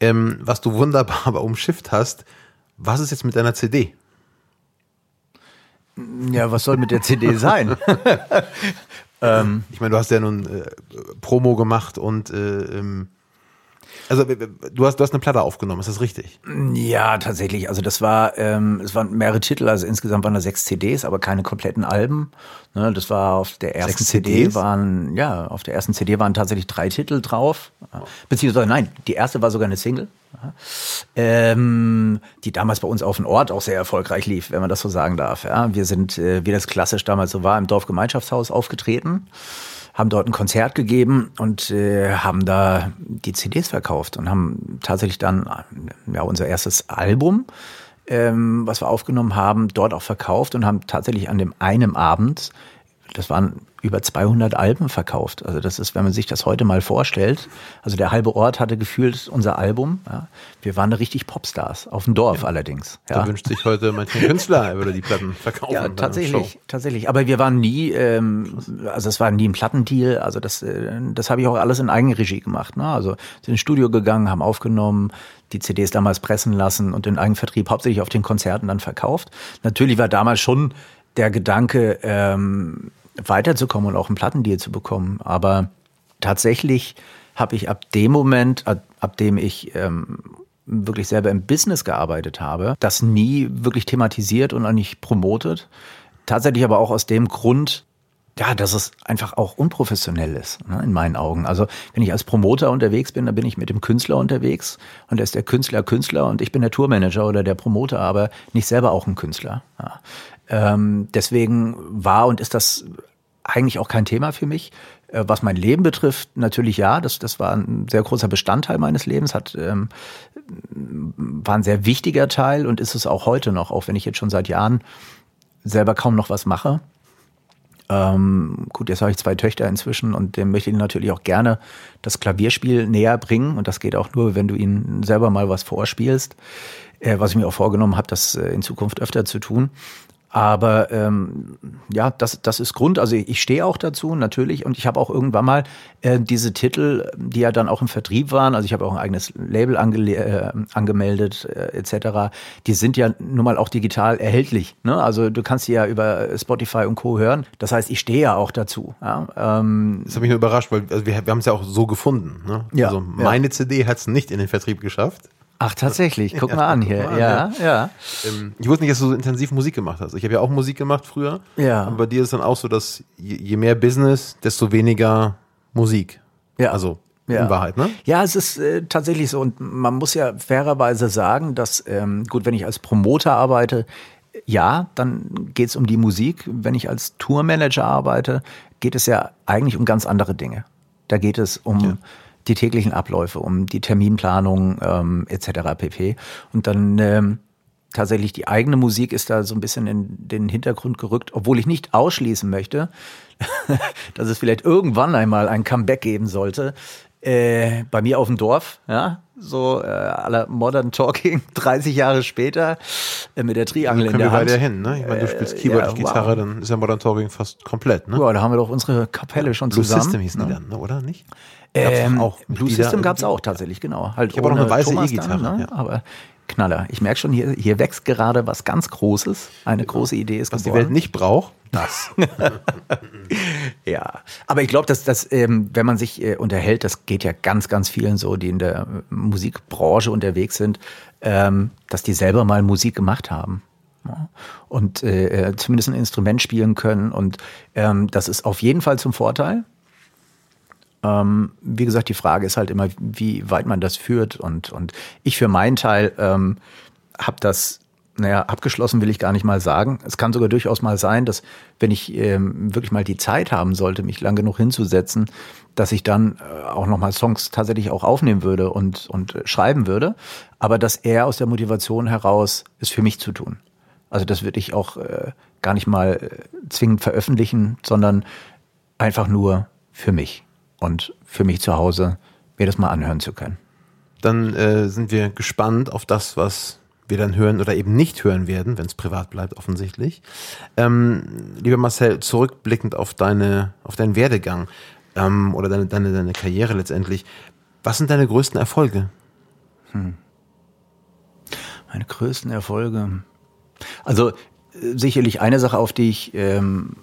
Ähm, was du wunderbar aber umschifft hast, was ist jetzt mit deiner CD? Ja, was soll mit der CD sein? ähm, ich meine, du hast ja nun äh, Promo gemacht und äh, ähm, also du hast, du hast eine Platte aufgenommen, ist das richtig? Ja, tatsächlich. Also das war, ähm, es waren mehrere Titel, also insgesamt waren da sechs CDs, aber keine kompletten Alben. Ne, das war auf der ersten sechs CD CDs? waren, ja, auf der ersten CD waren tatsächlich drei Titel drauf. Beziehungsweise nein, die erste war sogar eine Single. Ähm, die damals bei uns auf dem Ort auch sehr erfolgreich lief, wenn man das so sagen darf. Ja, wir sind, äh, wie das klassisch damals so war, im Dorfgemeinschaftshaus aufgetreten haben dort ein Konzert gegeben und äh, haben da die CDs verkauft und haben tatsächlich dann ja unser erstes Album, ähm, was wir aufgenommen haben, dort auch verkauft und haben tatsächlich an dem einen Abend, das waren über 200 Alben verkauft. Also das ist, wenn man sich das heute mal vorstellt, also der halbe Ort hatte gefühlt unser Album. Ja. Wir waren da richtig Popstars, auf dem Dorf ja. allerdings. Ja. Da wünscht sich heute mancher Künstler, er würde die Platten verkaufen. Ja, tatsächlich, tatsächlich. Aber wir waren nie, ähm, also es war nie ein Plattendeal. Also das, äh, das habe ich auch alles in Eigenregie gemacht. Ne? Also sind ins Studio gegangen, haben aufgenommen, die CDs damals pressen lassen und den Eigenvertrieb hauptsächlich auf den Konzerten dann verkauft. Natürlich war damals schon der Gedanke, ähm, weiterzukommen und auch einen Plattendeal zu bekommen. Aber tatsächlich habe ich ab dem Moment, ab, ab dem ich ähm, wirklich selber im Business gearbeitet habe, das nie wirklich thematisiert und auch nicht promotet. Tatsächlich aber auch aus dem Grund, ja, dass es einfach auch unprofessionell ist, ne, in meinen Augen. Also wenn ich als Promoter unterwegs bin, dann bin ich mit dem Künstler unterwegs und er ist der Künstler Künstler und ich bin der Tourmanager oder der Promoter, aber nicht selber auch ein Künstler. Ja. Ähm, deswegen war und ist das eigentlich auch kein Thema für mich. Äh, was mein Leben betrifft, natürlich ja, das, das war ein sehr großer Bestandteil meines Lebens, hat, ähm, war ein sehr wichtiger Teil und ist es auch heute noch, auch wenn ich jetzt schon seit Jahren selber kaum noch was mache. Ähm, gut, jetzt habe ich zwei Töchter inzwischen und dem möchte ich natürlich auch gerne das Klavierspiel näher bringen und das geht auch nur, wenn du ihnen selber mal was vorspielst, äh, was ich mir auch vorgenommen habe, das äh, in Zukunft öfter zu tun. Aber ähm, ja, das, das ist Grund. Also ich stehe auch dazu, natürlich. Und ich habe auch irgendwann mal äh, diese Titel, die ja dann auch im Vertrieb waren, also ich habe auch ein eigenes Label ange äh, angemeldet, äh, etc., die sind ja nun mal auch digital erhältlich. Ne? Also du kannst die ja über Spotify und Co. hören. Das heißt, ich stehe ja auch dazu. Ja? Ähm, das hat mich nur überrascht, weil also wir, wir haben es ja auch so gefunden. Ne? Ja, also meine ja. CD hat es nicht in den Vertrieb geschafft. Ach, tatsächlich. Guck ja, mal an hier. Mal an, ja, ja. ja. Ähm, ich wusste nicht, dass du so intensiv Musik gemacht hast. Ich habe ja auch Musik gemacht früher. Ja. Und bei dir ist dann auch so, dass je, je mehr Business, desto weniger Musik. Ja. Also ja. in Wahrheit, ne? Ja, es ist äh, tatsächlich so. Und man muss ja fairerweise sagen, dass, ähm, gut, wenn ich als Promoter arbeite, ja, dann geht es um die Musik. Wenn ich als Tourmanager arbeite, geht es ja eigentlich um ganz andere Dinge. Da geht es um ja die täglichen Abläufe, um die Terminplanung ähm, etc. pp. Und dann ähm, tatsächlich die eigene Musik ist da so ein bisschen in den Hintergrund gerückt, obwohl ich nicht ausschließen möchte, dass es vielleicht irgendwann einmal ein Comeback geben sollte. Äh, bei mir auf dem Dorf, ja, so äh, aller Modern Talking, 30 Jahre später äh, mit der Triangel in der Hand. Können wir hin, ne? Ich meine, du spielst äh, Keyboard, ja, Gitarre, wow. dann ist ja Modern Talking fast komplett, ne? Ja, da haben wir doch unsere Kapelle schon Blue zusammen. System hießen ne? die dann, ne? oder nicht? Ähm, auch Blue System gab es auch tatsächlich, genau. Halt ich habe auch noch eine weiße E-Gitarre. Ne? Ja. Aber Knaller. Ich merke schon, hier, hier wächst gerade was ganz Großes. Eine große Idee ist Was geworden. die Welt nicht braucht, das. Ja, aber ich glaube, dass das, ähm, wenn man sich äh, unterhält, das geht ja ganz, ganz vielen so, die in der äh, Musikbranche unterwegs sind, ähm, dass die selber mal Musik gemacht haben. Ja. Und äh, äh, zumindest ein Instrument spielen können. Und ähm, das ist auf jeden Fall zum Vorteil. Ähm, wie gesagt, die Frage ist halt immer, wie weit man das führt. Und, und ich für meinen Teil ähm, habe das naja, abgeschlossen will ich gar nicht mal sagen. Es kann sogar durchaus mal sein, dass wenn ich ähm, wirklich mal die Zeit haben sollte, mich lang genug hinzusetzen, dass ich dann äh, auch nochmal Songs tatsächlich auch aufnehmen würde und, und äh, schreiben würde. Aber dass er aus der Motivation heraus es für mich zu tun. Also das würde ich auch äh, gar nicht mal äh, zwingend veröffentlichen, sondern einfach nur für mich und für mich zu Hause mir das mal anhören zu können. Dann äh, sind wir gespannt auf das, was wir dann hören oder eben nicht hören werden, wenn es privat bleibt, offensichtlich. Ähm, lieber Marcel, zurückblickend auf deine, auf deinen Werdegang ähm, oder deine, deine, deine Karriere letztendlich, was sind deine größten Erfolge? Hm. Meine größten Erfolge. Also äh, sicherlich eine Sache, auf die ich ähm,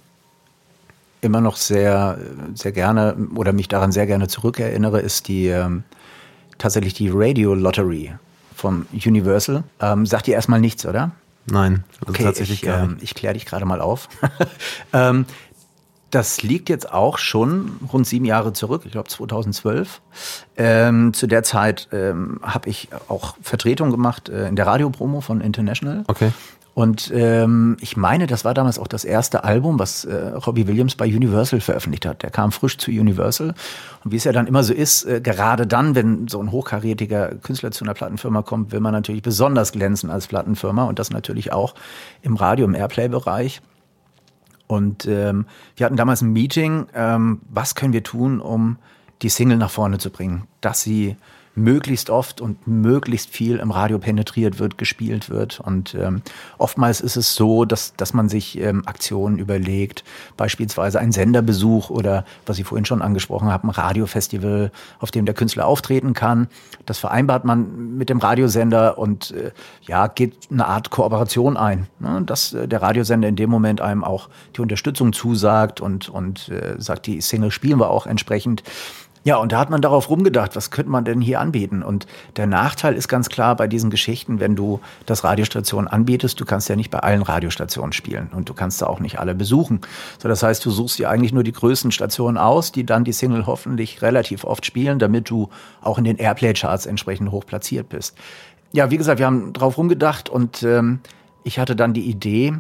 immer noch sehr, sehr gerne oder mich daran sehr gerne zurückerinnere, ist die ähm, tatsächlich die Radio Lottery vom Universal. Ähm, sagt dir erstmal nichts, oder? Nein, also okay, tatsächlich ich, ähm, ich kläre dich gerade mal auf. ähm, das liegt jetzt auch schon rund sieben Jahre zurück, ich glaube 2012. Ähm, zu der Zeit ähm, habe ich auch Vertretung gemacht äh, in der Radiopromo von International. Okay. Und ähm, ich meine, das war damals auch das erste Album, was äh, Robbie Williams bei Universal veröffentlicht hat. Der kam frisch zu Universal. Und wie es ja dann immer so ist, äh, gerade dann, wenn so ein hochkarätiger Künstler zu einer Plattenfirma kommt, will man natürlich besonders glänzen als Plattenfirma und das natürlich auch im Radio, im Airplay-Bereich. Und ähm, wir hatten damals ein Meeting, ähm, was können wir tun, um die Single nach vorne zu bringen, dass sie möglichst oft und möglichst viel im Radio penetriert wird, gespielt wird. Und ähm, oftmals ist es so, dass, dass man sich ähm, Aktionen überlegt, beispielsweise ein Senderbesuch oder, was ich vorhin schon angesprochen habe, ein Radiofestival, auf dem der Künstler auftreten kann. Das vereinbart man mit dem Radiosender und äh, ja, geht eine Art Kooperation ein, ne? dass äh, der Radiosender in dem Moment einem auch die Unterstützung zusagt und, und äh, sagt, die Single spielen wir auch entsprechend. Ja, und da hat man darauf rumgedacht, was könnte man denn hier anbieten? Und der Nachteil ist ganz klar bei diesen Geschichten, wenn du das Radiostation anbietest, du kannst ja nicht bei allen Radiostationen spielen und du kannst da auch nicht alle besuchen. So, das heißt, du suchst dir eigentlich nur die größten Stationen aus, die dann die Single hoffentlich relativ oft spielen, damit du auch in den Airplay-Charts entsprechend hoch platziert bist. Ja, wie gesagt, wir haben drauf rumgedacht und ähm, ich hatte dann die Idee,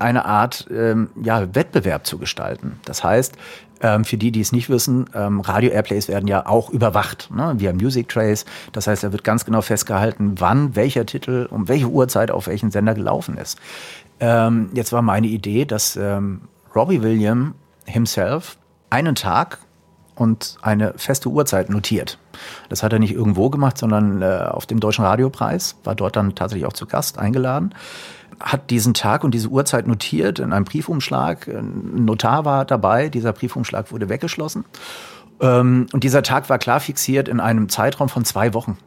eine Art ähm, ja, Wettbewerb zu gestalten. Das heißt, ähm, für die, die es nicht wissen, ähm, Radio-Airplays werden ja auch überwacht ne, via Music Trace. Das heißt, da wird ganz genau festgehalten, wann welcher Titel um welche Uhrzeit auf welchen Sender gelaufen ist. Ähm, jetzt war meine Idee, dass ähm, Robbie Williams himself einen Tag und eine feste Uhrzeit notiert. Das hat er nicht irgendwo gemacht, sondern äh, auf dem Deutschen Radiopreis, war dort dann tatsächlich auch zu Gast eingeladen hat diesen Tag und diese Uhrzeit notiert in einem Briefumschlag. Ein Notar war dabei, dieser Briefumschlag wurde weggeschlossen. Ähm, und dieser Tag war klar fixiert in einem Zeitraum von zwei Wochen.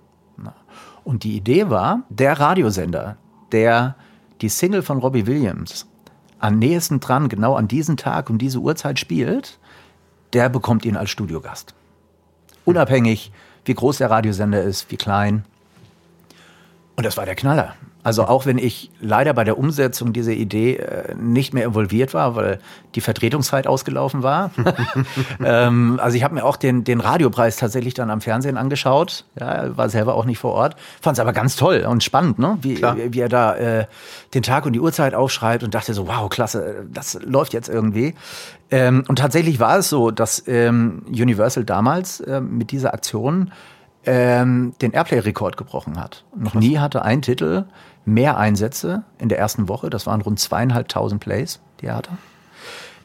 Und die Idee war, der Radiosender, der die Single von Robbie Williams am nächsten dran, genau an diesem Tag und diese Uhrzeit spielt, der bekommt ihn als Studiogast. Unabhängig, wie groß der Radiosender ist, wie klein. Und das war der Knaller. Also auch wenn ich leider bei der Umsetzung dieser Idee äh, nicht mehr involviert war, weil die Vertretungszeit ausgelaufen war. ähm, also ich habe mir auch den, den Radiopreis tatsächlich dann am Fernsehen angeschaut. Ja, war selber auch nicht vor Ort. Fand es aber ganz toll und spannend, ne? wie, wie, wie er da äh, den Tag und die Uhrzeit aufschreibt und dachte so, wow, klasse, das läuft jetzt irgendwie. Ähm, und tatsächlich war es so, dass ähm, Universal damals äh, mit dieser Aktion ähm, den Airplay-Rekord gebrochen hat. Noch nie hatte ein Titel mehr Einsätze in der ersten Woche. Das waren rund zweieinhalbtausend Plays, die er hatte.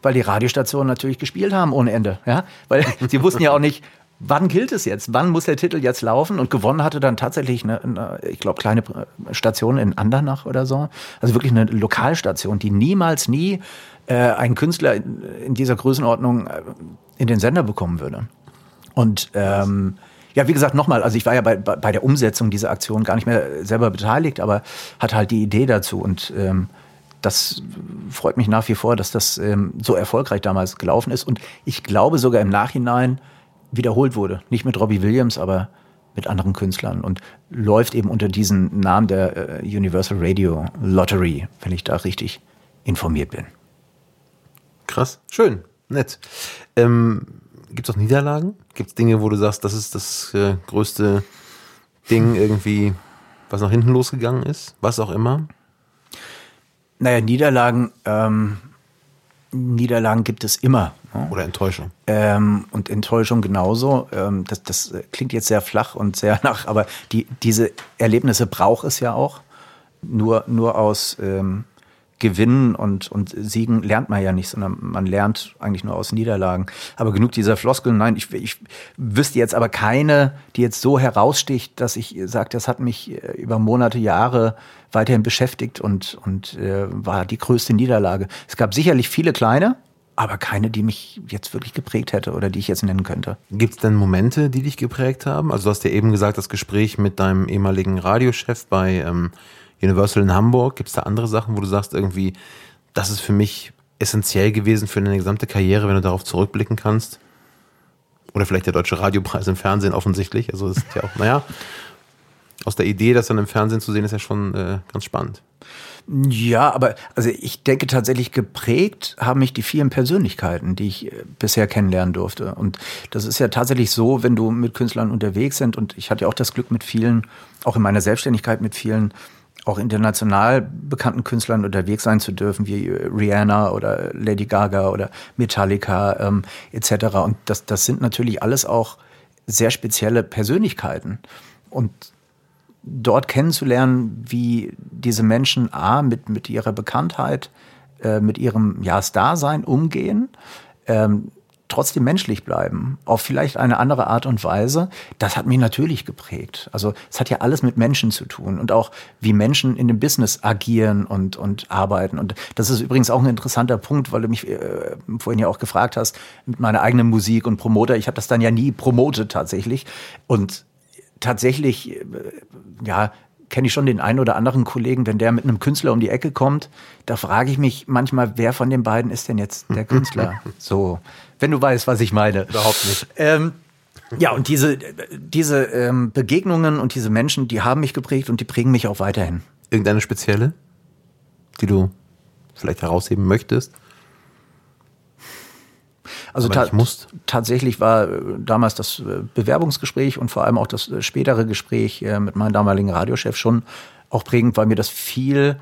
Weil die Radiostationen natürlich gespielt haben ohne Ende. Ja? Weil sie wussten ja auch nicht, wann gilt es jetzt? Wann muss der Titel jetzt laufen? Und gewonnen hatte dann tatsächlich eine, eine ich glaube, kleine Station in Andernach oder so. Also wirklich eine Lokalstation, die niemals, nie äh, einen Künstler in, in, dieser Größenordnung äh, in den Sender bekommen würde. Und ähm, ja, wie gesagt, nochmal, also ich war ja bei, bei der Umsetzung dieser Aktion gar nicht mehr selber beteiligt, aber hatte halt die Idee dazu und ähm, das freut mich nach wie vor, dass das ähm, so erfolgreich damals gelaufen ist und ich glaube sogar im Nachhinein wiederholt wurde. Nicht mit Robbie Williams, aber mit anderen Künstlern und läuft eben unter diesem Namen der äh, Universal Radio Lottery, wenn ich da richtig informiert bin. Krass, schön, nett. Ähm, Gibt es auch Niederlagen? Gibt es Dinge, wo du sagst, das ist das äh, größte Ding irgendwie, was nach hinten losgegangen ist? Was auch immer? Naja, Niederlagen, ähm, Niederlagen gibt es immer. Ne? Oder Enttäuschung. Ähm, und Enttäuschung genauso. Ähm, das, das klingt jetzt sehr flach und sehr nach, aber die, diese Erlebnisse braucht es ja auch. Nur, nur aus ähm, Gewinnen und, und Siegen lernt man ja nicht, sondern man lernt eigentlich nur aus Niederlagen. Aber genug dieser Floskeln. Nein, ich, ich wüsste jetzt aber keine, die jetzt so heraussticht, dass ich sage, das hat mich äh, über Monate, Jahre weiterhin beschäftigt und, und äh, war die größte Niederlage. Es gab sicherlich viele kleine, aber keine, die mich jetzt wirklich geprägt hätte oder die ich jetzt nennen könnte. Gibt es denn Momente, die dich geprägt haben? Also du hast ja eben gesagt, das Gespräch mit deinem ehemaligen Radiochef bei ähm, Universal in Hamburg? Gibt es da andere Sachen, wo du sagst, irgendwie, das ist für mich essentiell gewesen für deine gesamte Karriere, wenn du darauf zurückblicken kannst? Oder vielleicht der Deutsche Radiopreis im Fernsehen offensichtlich. Also das ist ja auch, naja, aus der Idee, das dann im Fernsehen zu sehen, ist ja schon äh, ganz spannend. Ja, aber also ich denke tatsächlich geprägt haben mich die vielen Persönlichkeiten, die ich äh, bisher kennenlernen durfte. Und das ist ja tatsächlich so, wenn du mit Künstlern unterwegs sind und ich hatte ja auch das Glück mit vielen, auch in meiner Selbstständigkeit mit vielen auch international bekannten Künstlern unterwegs sein zu dürfen, wie Rihanna oder Lady Gaga oder Metallica ähm, etc. Und das, das sind natürlich alles auch sehr spezielle Persönlichkeiten. Und dort kennenzulernen, wie diese Menschen A, mit, mit ihrer Bekanntheit, äh, mit ihrem ja, Star-Sein umgehen, ähm, trotzdem menschlich bleiben, auf vielleicht eine andere Art und Weise, das hat mich natürlich geprägt. Also es hat ja alles mit Menschen zu tun und auch wie Menschen in dem Business agieren und, und arbeiten. Und das ist übrigens auch ein interessanter Punkt, weil du mich äh, vorhin ja auch gefragt hast, mit meiner eigenen Musik und Promoter. Ich habe das dann ja nie promotet tatsächlich. Und tatsächlich, äh, ja, kenne ich schon den einen oder anderen Kollegen, wenn der mit einem Künstler um die Ecke kommt, da frage ich mich manchmal, wer von den beiden ist denn jetzt der Künstler? so, wenn du weißt, was ich meine. Überhaupt nicht. Ähm, ja, und diese, diese ähm, Begegnungen und diese Menschen, die haben mich geprägt und die prägen mich auch weiterhin. Irgendeine spezielle, die du vielleicht herausheben möchtest? Also ta tatsächlich war äh, damals das äh, Bewerbungsgespräch und vor allem auch das äh, spätere Gespräch mit meinem damaligen Radiochef schon auch prägend, weil mir das viel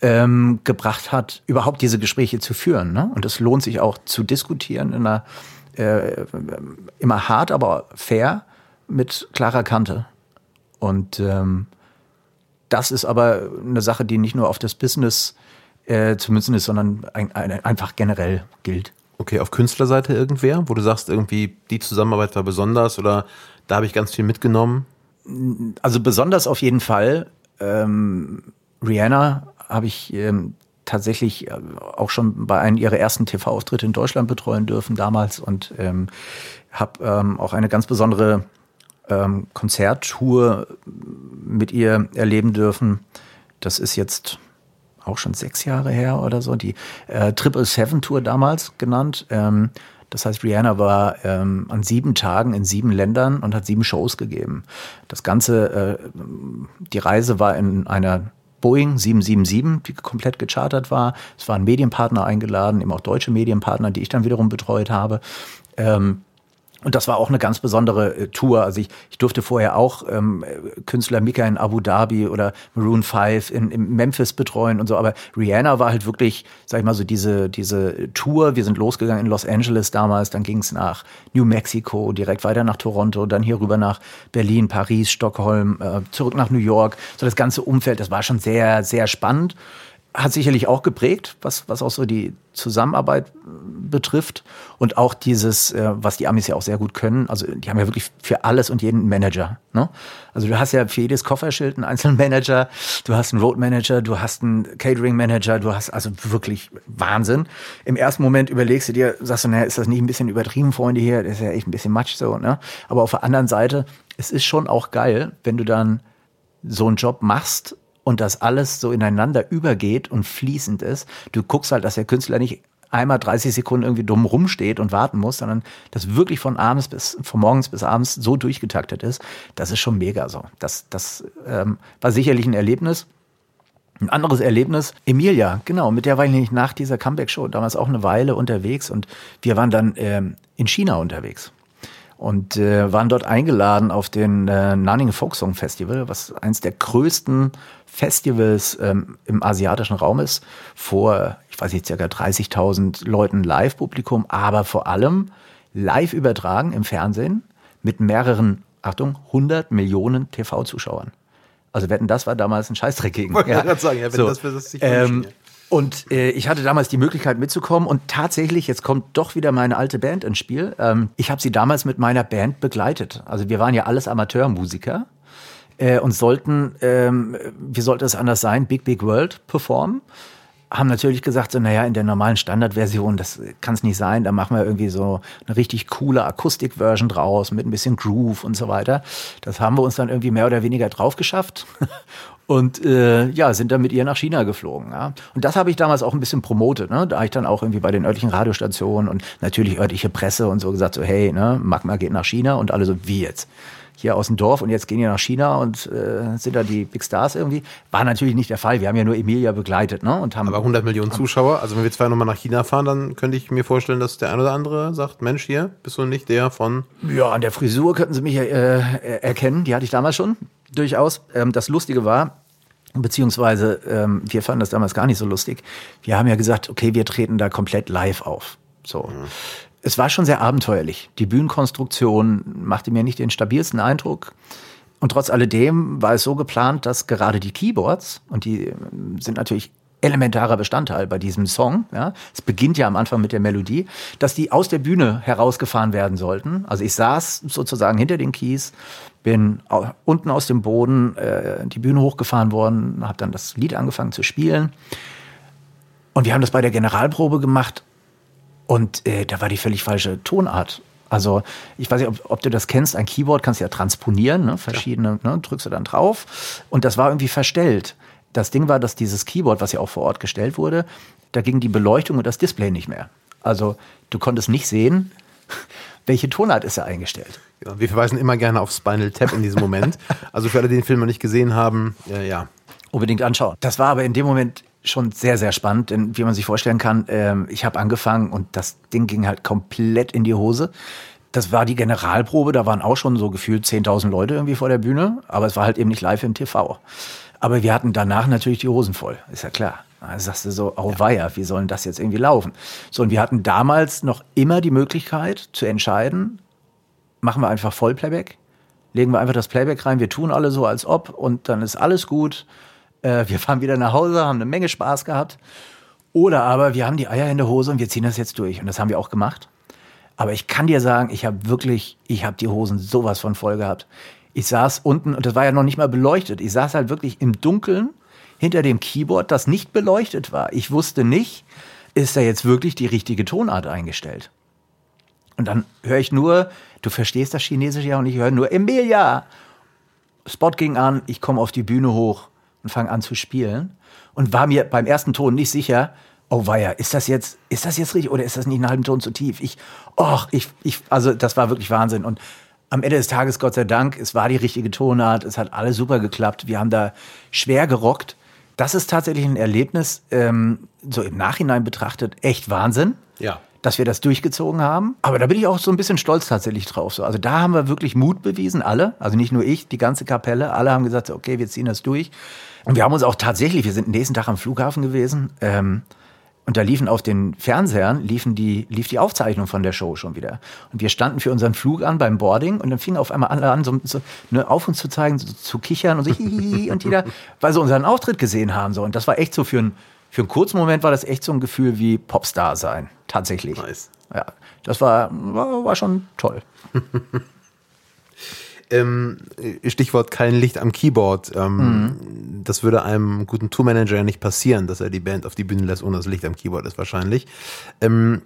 ähm, gebracht hat, überhaupt diese Gespräche zu führen. Ne? Und es lohnt sich auch zu diskutieren in einer äh, immer hart, aber fair mit klarer Kante. Und ähm, das ist aber eine Sache, die nicht nur auf das Business äh, zu münzen ist, sondern ein, ein, einfach generell gilt. Okay, auf Künstlerseite irgendwer, wo du sagst, irgendwie die Zusammenarbeit war besonders oder da habe ich ganz viel mitgenommen? Also besonders auf jeden Fall. Ähm, Rihanna habe ich ähm, tatsächlich äh, auch schon bei einem ihrer ersten TV-Auftritte in Deutschland betreuen dürfen damals und ähm, habe ähm, auch eine ganz besondere ähm, Konzerttour mit ihr erleben dürfen. Das ist jetzt auch schon sechs Jahre her oder so, die äh, Triple Seven Tour damals genannt. Ähm, das heißt, Rihanna war ähm, an sieben Tagen in sieben Ländern und hat sieben Shows gegeben. Das Ganze, äh, die Reise war in einer Boeing 777, die komplett gechartert war. Es waren Medienpartner eingeladen, eben auch deutsche Medienpartner, die ich dann wiederum betreut habe. Ähm, und das war auch eine ganz besondere äh, Tour. Also ich, ich durfte vorher auch ähm, Künstler Mika in Abu Dhabi oder Maroon 5 in, in Memphis betreuen und so. Aber Rihanna war halt wirklich, sag ich mal so, diese, diese Tour. Wir sind losgegangen in Los Angeles damals, dann ging es nach New Mexico, direkt weiter nach Toronto, dann hier rüber nach Berlin, Paris, Stockholm, äh, zurück nach New York. So das ganze Umfeld, das war schon sehr, sehr spannend hat sicherlich auch geprägt, was, was auch so die Zusammenarbeit betrifft und auch dieses, äh, was die Amis ja auch sehr gut können. Also die haben ja wirklich für alles und jeden Manager. Ne? Also du hast ja für jedes Kofferschild einen einzelnen Manager, du hast einen Road Manager, du hast einen Catering Manager, du hast also wirklich Wahnsinn. Im ersten Moment überlegst du dir, sagst du, naja, ist das nicht ein bisschen übertrieben, Freunde hier? Das ist ja echt ein bisschen Matsch so. Ne? Aber auf der anderen Seite, es ist schon auch geil, wenn du dann so einen Job machst und das alles so ineinander übergeht und fließend ist. Du guckst halt, dass der Künstler nicht einmal 30 Sekunden irgendwie dumm rumsteht und warten muss, sondern das wirklich von abends bis von morgens bis abends so durchgetaktet ist, das ist schon mega so. Das, das ähm, war sicherlich ein Erlebnis. Ein anderes Erlebnis, Emilia, genau, mit der war ich nämlich nach dieser Comeback-Show damals auch eine Weile unterwegs und wir waren dann ähm, in China unterwegs und äh, waren dort eingeladen auf den äh, Nanning Folk Song Festival, was eins der größten Festivals ähm, im asiatischen Raum ist, vor, ich weiß nicht, circa 30.000 Leuten Live-Publikum, aber vor allem live übertragen im Fernsehen mit mehreren, Achtung, 100 Millionen TV-Zuschauern. Also wetten, das war damals ein Scheißdreck gegen. Wollte ja. gerade sagen, ja, wenn So, das für das sich ähm, und äh, ich hatte damals die Möglichkeit mitzukommen und tatsächlich, jetzt kommt doch wieder meine alte Band ins Spiel. Ähm, ich habe sie damals mit meiner Band begleitet. Also wir waren ja alles Amateurmusiker äh, und sollten, ähm, wie sollte es anders sein, Big Big World performen. Haben natürlich gesagt, so, naja, in der normalen Standardversion, das kann es nicht sein, da machen wir irgendwie so eine richtig coole Akustik-Version draus mit ein bisschen Groove und so weiter. Das haben wir uns dann irgendwie mehr oder weniger drauf geschafft und äh, ja, sind dann mit ihr nach China geflogen. Ja. Und das habe ich damals auch ein bisschen promotet, ne? da ich dann auch irgendwie bei den örtlichen Radiostationen und natürlich örtliche Presse und so gesagt, so hey, ne, Magma geht nach China und alle so, wie jetzt? Hier aus dem Dorf und jetzt gehen die nach China und äh, sind da die Big Stars irgendwie. War natürlich nicht der Fall. Wir haben ja nur Emilia begleitet, ne? Und haben Aber 100 Millionen Zuschauer, also wenn wir zwei nochmal nach China fahren, dann könnte ich mir vorstellen, dass der ein oder andere sagt, Mensch, hier, bist du nicht der von... Ja, an der Frisur könnten Sie mich äh, erkennen. Die hatte ich damals schon, durchaus. Ähm, das Lustige war, beziehungsweise ähm, wir fanden das damals gar nicht so lustig. Wir haben ja gesagt, okay, wir treten da komplett live auf. So. Es war schon sehr abenteuerlich. Die Bühnenkonstruktion machte mir nicht den stabilsten Eindruck. Und trotz alledem war es so geplant, dass gerade die Keyboards, und die äh, sind natürlich elementarer Bestandteil bei diesem Song, ja, es beginnt ja am Anfang mit der Melodie, dass die aus der Bühne herausgefahren werden sollten. Also ich saß sozusagen hinter den Keys, bin unten aus dem Boden äh, die Bühne hochgefahren worden, habe dann das Lied angefangen zu spielen. Und wir haben das bei der Generalprobe gemacht und äh, da war die völlig falsche Tonart. Also ich weiß nicht, ob, ob du das kennst, ein Keyboard kannst du ja transponieren, ne? verschiedene, ne? drückst du dann drauf und das war irgendwie verstellt. Das Ding war, dass dieses Keyboard, was ja auch vor Ort gestellt wurde, da ging die Beleuchtung und das Display nicht mehr. Also du konntest nicht sehen, welche Tonart ist er eingestellt. Genau, wir verweisen immer gerne auf Spinal Tap in diesem Moment. Also für alle, die den Film noch nicht gesehen haben, äh, ja. unbedingt anschauen. Das war aber in dem Moment schon sehr, sehr spannend, denn wie man sich vorstellen kann, ähm, ich habe angefangen und das Ding ging halt komplett in die Hose. Das war die Generalprobe, da waren auch schon so gefühlt 10.000 Leute irgendwie vor der Bühne, aber es war halt eben nicht live im TV. Aber wir hatten danach natürlich die Hosen voll, ist ja klar. Da sagst du so, oh weia, wie soll denn das jetzt irgendwie laufen? So, und wir hatten damals noch immer die Möglichkeit zu entscheiden, machen wir einfach Vollplayback, legen wir einfach das Playback rein, wir tun alle so, als ob und dann ist alles gut. Äh, wir fahren wieder nach Hause, haben eine Menge Spaß gehabt. Oder aber wir haben die Eier in der Hose und wir ziehen das jetzt durch. Und das haben wir auch gemacht. Aber ich kann dir sagen, ich habe wirklich, ich habe die Hosen sowas von voll gehabt. Ich saß unten und das war ja noch nicht mal beleuchtet. Ich saß halt wirklich im Dunkeln hinter dem Keyboard, das nicht beleuchtet war. Ich wusste nicht, ist da jetzt wirklich die richtige Tonart eingestellt. Und dann höre ich nur, du verstehst das Chinesische ja und ich höre nur Emilia. Spot ging an, ich komme auf die Bühne hoch und fange an zu spielen und war mir beim ersten Ton nicht sicher, oh weia, ist das jetzt, ist das jetzt richtig oder ist das nicht einen halben Ton zu tief? Ich, och, ich, ich, also das war wirklich Wahnsinn und am Ende des Tages, Gott sei Dank, es war die richtige Tonart, es hat alles super geklappt, wir haben da schwer gerockt. Das ist tatsächlich ein Erlebnis, ähm, so im Nachhinein betrachtet, echt Wahnsinn Ja. Dass wir das durchgezogen haben. Aber da bin ich auch so ein bisschen stolz tatsächlich drauf. So. Also da haben wir wirklich Mut bewiesen, alle. Also nicht nur ich, die ganze Kapelle. Alle haben gesagt, okay, wir ziehen das durch. Und wir haben uns auch tatsächlich, wir sind nächsten Tag am Flughafen gewesen. Ähm, und da liefen auf den Fernsehern, liefen die, lief die Aufzeichnung von der Show schon wieder. Und wir standen für unseren Flug an beim Boarding und dann fingen auf einmal alle an, so, so ne, auf uns zu zeigen, so, zu kichern und so hihihi und jeder, weil sie unseren Auftritt gesehen haben. So. Und das war echt so für einen, für einen kurzen Moment war das echt so ein Gefühl wie Popstar sein. Tatsächlich. Nice. Ja, das war, war, war schon toll. Ähm, Stichwort kein Licht am Keyboard. Ähm, Mhm. Das würde einem guten Tourmanager ja nicht passieren, dass er die Band auf die Bühne lässt, ohne das Licht am Keyboard ist wahrscheinlich. Ähm,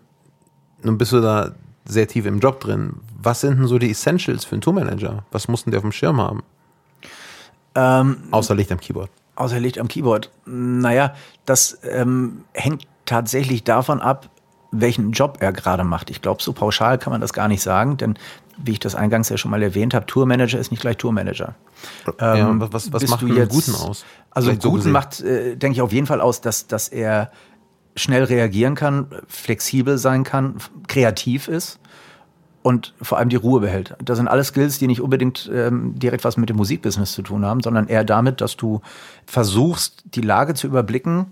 nun bist du da sehr tief im Job drin. Was sind denn so die Essentials für einen Tourmanager? Was mussten die auf dem Schirm haben? Ähm, Außer Licht am Keyboard. Außer er liegt am Keyboard. Naja, das ähm, hängt tatsächlich davon ab, welchen Job er gerade macht. Ich glaube, so pauschal kann man das gar nicht sagen, denn wie ich das eingangs ja schon mal erwähnt habe, Tourmanager ist nicht gleich Tourmanager. Ja, Ähm, was was macht du jetzt- guten aus? Also Vielleicht so guten gesehen. macht, äh, denke ich, auf jeden Fall aus, dass, dass er schnell reagieren kann, flexibel sein kann, kreativ ist und vor allem die Ruhe behält. Das sind alles Skills, die nicht unbedingt ähm, direkt was mit dem Musikbusiness zu tun haben, sondern eher damit, dass du versuchst, die Lage zu überblicken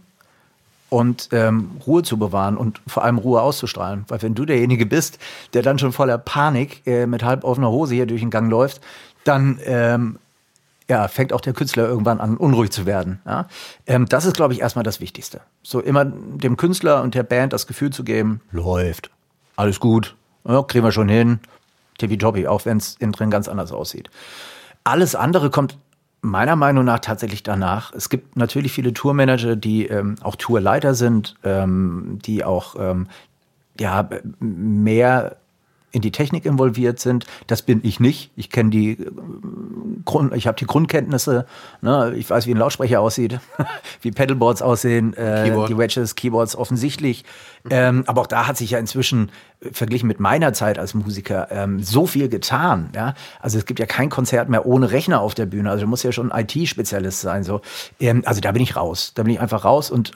und ähm, Ruhe zu bewahren und vor allem Ruhe auszustrahlen. Weil wenn du derjenige bist, der dann schon voller Panik äh, mit halb offener Hose hier durch den Gang läuft, dann ähm, ja, fängt auch der Künstler irgendwann an, unruhig zu werden. Ja? Ähm, das ist, glaube ich, erstmal das Wichtigste. So immer dem Künstler und der Band das Gefühl zu geben, läuft, alles gut, ja, kriegen wir schon hin, tippitoppi, auch wenn es innen drin ganz anders aussieht. Alles andere kommt meiner Meinung nach tatsächlich danach. Es gibt natürlich viele Tourmanager, die ähm, auch Tourleiter sind, ähm, die auch ähm, ja, mehr in die Technik involviert sind. Das bin ich nicht. Ich kenne die äh, Grund, ich habe die Grundkenntnisse. Ne? Ich weiß, wie ein Lautsprecher aussieht, wie Pedalboards aussehen, äh, die Wedges, Keyboards offensichtlich. Ähm, aber auch da hat sich ja inzwischen äh, verglichen mit meiner Zeit als Musiker ähm, so viel getan. Ja? Also es gibt ja kein Konzert mehr ohne Rechner auf der Bühne. Also du musst ja schon IT-Spezialist sein. So. Ähm, also da bin ich raus. Da bin ich einfach raus und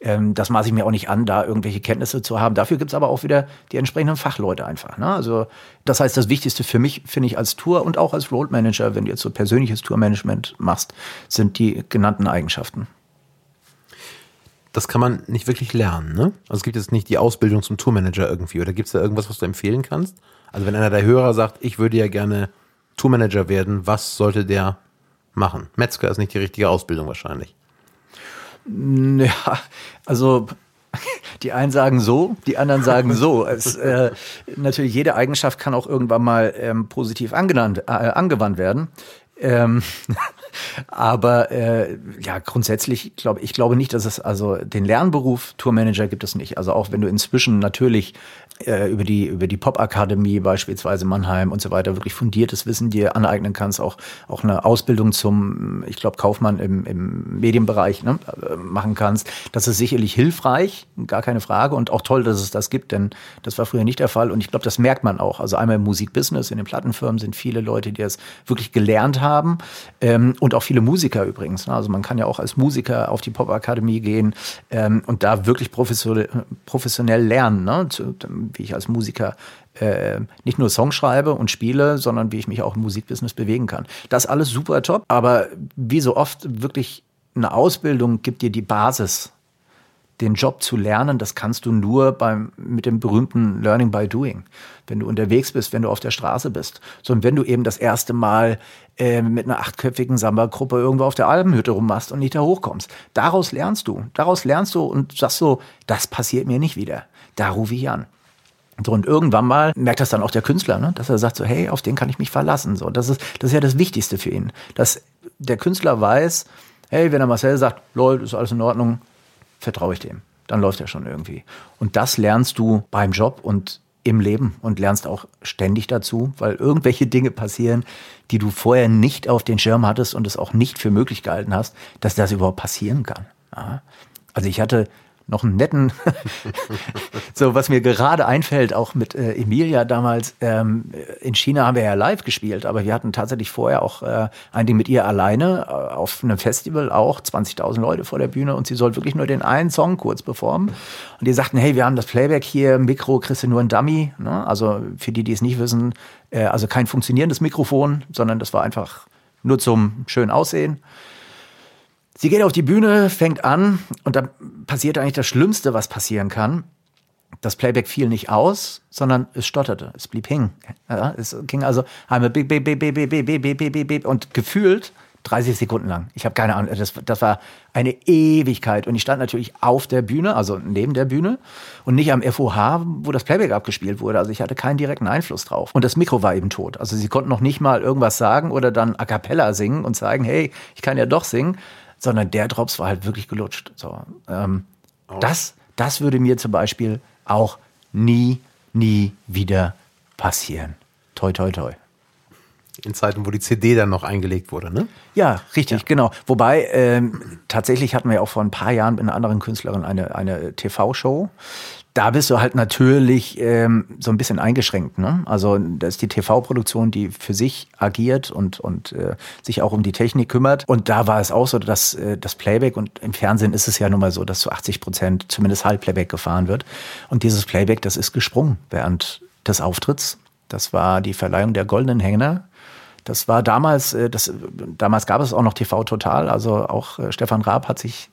ähm, das maße ich mir auch nicht an, da irgendwelche Kenntnisse zu haben. Dafür gibt's aber auch wieder die entsprechenden Fachleute einfach. Ne? Also das heißt, das Wichtigste für mich, finde ich, als Tour und auch als Road Manager, wenn du jetzt so persönliches Tourmanagement machst, sind die genannten Eigenschaften. Das kann man nicht wirklich lernen, ne? Also es gibt jetzt nicht die Ausbildung zum Tourmanager irgendwie. Oder gibt es da irgendwas, was du empfehlen kannst? Also wenn einer der Hörer sagt, ich würde ja gerne Tourmanager werden, was sollte der machen? Metzger ist nicht die richtige Ausbildung wahrscheinlich. Ja, also die einen sagen so, die anderen sagen so. Es, äh, natürlich, jede Eigenschaft kann auch irgendwann mal ähm, positiv angenannt, äh, angewandt werden. Ähm, aber äh, ja, grundsätzlich glaube ich glaube nicht, dass es also den Lernberuf Tourmanager gibt es nicht. Also auch wenn du inzwischen natürlich äh, über die über die Popakademie beispielsweise Mannheim und so weiter wirklich fundiertes Wissen dir aneignen kannst, auch auch eine Ausbildung zum, ich glaube Kaufmann im, im Medienbereich ne, äh, machen kannst. Das ist sicherlich hilfreich, gar keine Frage und auch toll, dass es das gibt, denn das war früher nicht der Fall und ich glaube, das merkt man auch. Also einmal im Musikbusiness, in den Plattenfirmen sind viele Leute, die das wirklich gelernt haben ähm, und auch viele Musiker übrigens. Ne? Also man kann ja auch als Musiker auf die Popakademie gehen ähm, und da wirklich professionell, lernen, ne? Wie ich als Musiker äh, nicht nur Songs schreibe und spiele, sondern wie ich mich auch im Musikbusiness bewegen kann. Das alles super top, aber wie so oft wirklich eine Ausbildung gibt dir die Basis, den Job zu lernen, das kannst du nur beim, mit dem berühmten Learning by Doing. Wenn du unterwegs bist, wenn du auf der Straße bist. So, und wenn du eben das erste Mal äh, mit einer achtköpfigen Samba-Gruppe irgendwo auf der Alpenhütte rummachst und nicht da hochkommst. Daraus lernst du. Daraus lernst du und sagst so, das passiert mir nicht wieder. Da rufe ich an. So, und irgendwann mal merkt das dann auch der Künstler, ne? dass er sagt so, hey, auf den kann ich mich verlassen. So, das ist, das ist ja das Wichtigste für ihn. Dass der Künstler weiß, hey, wenn der Marcel sagt, lol, ist alles in Ordnung, vertraue ich dem. Dann läuft er schon irgendwie. Und das lernst du beim Job und im Leben und lernst auch ständig dazu, weil irgendwelche Dinge passieren, die du vorher nicht auf den Schirm hattest und es auch nicht für möglich gehalten hast, dass das überhaupt passieren kann. Also ich hatte noch einen netten, so was mir gerade einfällt, auch mit äh, Emilia damals, ähm, in China haben wir ja live gespielt, aber wir hatten tatsächlich vorher auch äh, ein Ding mit ihr alleine äh, auf einem Festival auch, 20.000 Leute vor der Bühne und sie soll wirklich nur den einen Song kurz performen und die sagten, hey, wir haben das Playback hier, Mikro, kriegst du nur ein Dummy, ne? also für die, die es nicht wissen, äh, also kein funktionierendes Mikrofon, sondern das war einfach nur zum schön Aussehen. Sie geht auf die Bühne, fängt an und da passiert eigentlich das Schlimmste, was passieren kann. Das Playback fiel nicht aus, sondern es stotterte, es blieb hängen. Ja, es ging also einmal bip, bip, bip, bip, bip, bip, bip, bip, bip, und gefühlt 30 Sekunden lang. Ich habe keine Ahnung, das, das war eine Ewigkeit. Und ich stand natürlich auf der Bühne, also neben der Bühne und nicht am FOH, wo das Playback abgespielt wurde. Also ich hatte keinen direkten Einfluss drauf. Und das Mikro war eben tot. Also sie konnten noch nicht mal irgendwas sagen oder dann a cappella singen und sagen, hey, ich kann ja doch singen, sondern der Drops war halt wirklich gelutscht. So, ähm, das, das würde mir zum Beispiel auch nie, nie wieder passieren. Toi, toi, toi. in Zeiten, wo die CD dann noch eingelegt wurde, ne? Ja, richtig, ja. genau. Wobei, ähm, tatsächlich hatten wir auch vor ein paar Jahren mit einer anderen Künstlerin eine, eine TV-Show da bist du halt natürlich ähm, so ein bisschen eingeschränkt. Ne? Also das ist die TV-Produktion, die für sich agiert und, und äh, sich auch um die Technik kümmert. Und da war es auch so, dass äh, das Playback und im Fernsehen ist es ja nun mal so, dass zu 80 Prozent zumindest Halbplayback gefahren wird. Und dieses Playback, das ist gesprungen während des Auftritts. Das war die Verleihung der Goldenen Hänger. Das war damals, äh, das, damals gab es auch noch TV Total. Also auch äh, Stefan Raab hat sich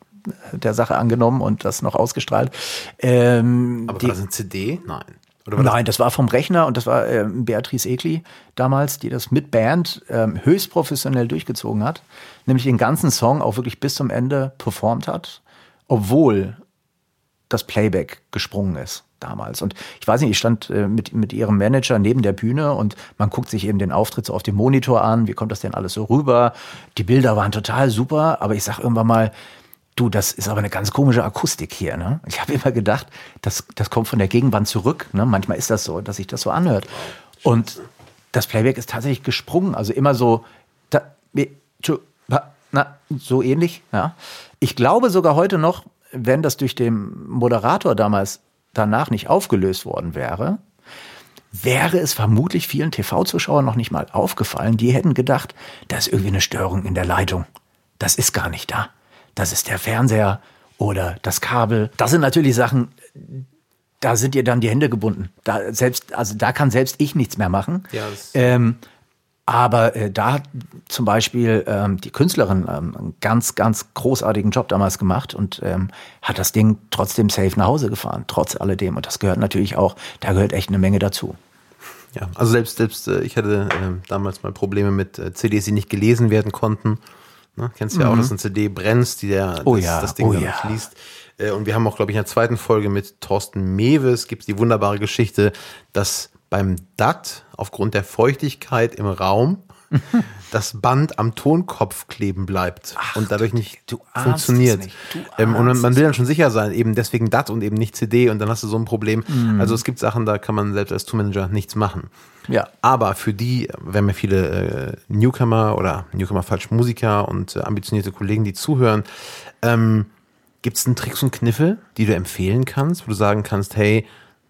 der Sache angenommen und das noch ausgestrahlt. Ähm, Aber war das eine CD? Nein. Nein, das war vom Rechner und das war äh, Beatrice Egli damals, die das mit Band ähm, höchst professionell durchgezogen hat. Nämlich den ganzen Song auch wirklich bis zum Ende performt hat, obwohl das Playback gesprungen ist damals. Und ich weiß nicht, ich stand äh, mit, mit ihrem Manager neben der Bühne und man guckt sich eben den Auftritt so auf dem Monitor an. Wie kommt das denn alles so rüber? Die Bilder waren total super, aber ich sag irgendwann mal, Du, das ist aber eine ganz komische Akustik hier. Ne? Ich habe immer gedacht, das, das kommt von der Gegenwand zurück. Ne? Manchmal ist das so, dass sich das so anhört. Und das Playback ist tatsächlich gesprungen. Also immer so, da, na, so ähnlich. Ja. Ich glaube sogar heute noch, wenn das durch den Moderator damals danach nicht aufgelöst worden wäre, wäre es vermutlich vielen TV-Zuschauern noch nicht mal aufgefallen. Die hätten gedacht, da ist irgendwie eine Störung in der Leitung. Das ist gar nicht da das ist der Fernseher oder das Kabel. Das sind natürlich Sachen, da sind dir dann die Hände gebunden. Da selbst, also da kann selbst ich nichts mehr machen. Ja, ähm, aber äh, da hat zum Beispiel ähm, die Künstlerin ähm, einen ganz, ganz großartigen Job damals gemacht und ähm, hat das Ding trotzdem safe nach Hause gefahren, trotz alledem. Und das gehört natürlich auch, da gehört echt eine Menge dazu. Ja, also selbst, selbst äh, ich hatte äh, damals mal Probleme mit äh, CDs, die nicht gelesen werden konnten. Ne? Kennst du ja mhm. auch, dass eine CD brennst, die der, oh das, ja, das Ding oh dann ja. Äh, und wir haben auch, glaube ich, in der zweiten Folge mit Thorsten Mewes gibt es die wunderbare Geschichte, dass beim DAT aufgrund der Feuchtigkeit im Raum das Band am Tonkopf kleben bleibt Ach, und dadurch nicht funktioniert. Nicht. Ähm, und man will dann schon sicher sein, eben deswegen DAT und eben nicht CD und dann hast du so ein Problem. Mhm. Also es gibt Sachen, da kann man selbst als Toolmanager nichts machen. Ja. Aber für die, wir haben ja viele äh, Newcomer oder Newcomer falsch Musiker und äh, ambitionierte Kollegen, die zuhören, ähm, gibt es einen Tricks und Kniffe, die du empfehlen kannst, wo du sagen kannst, hey,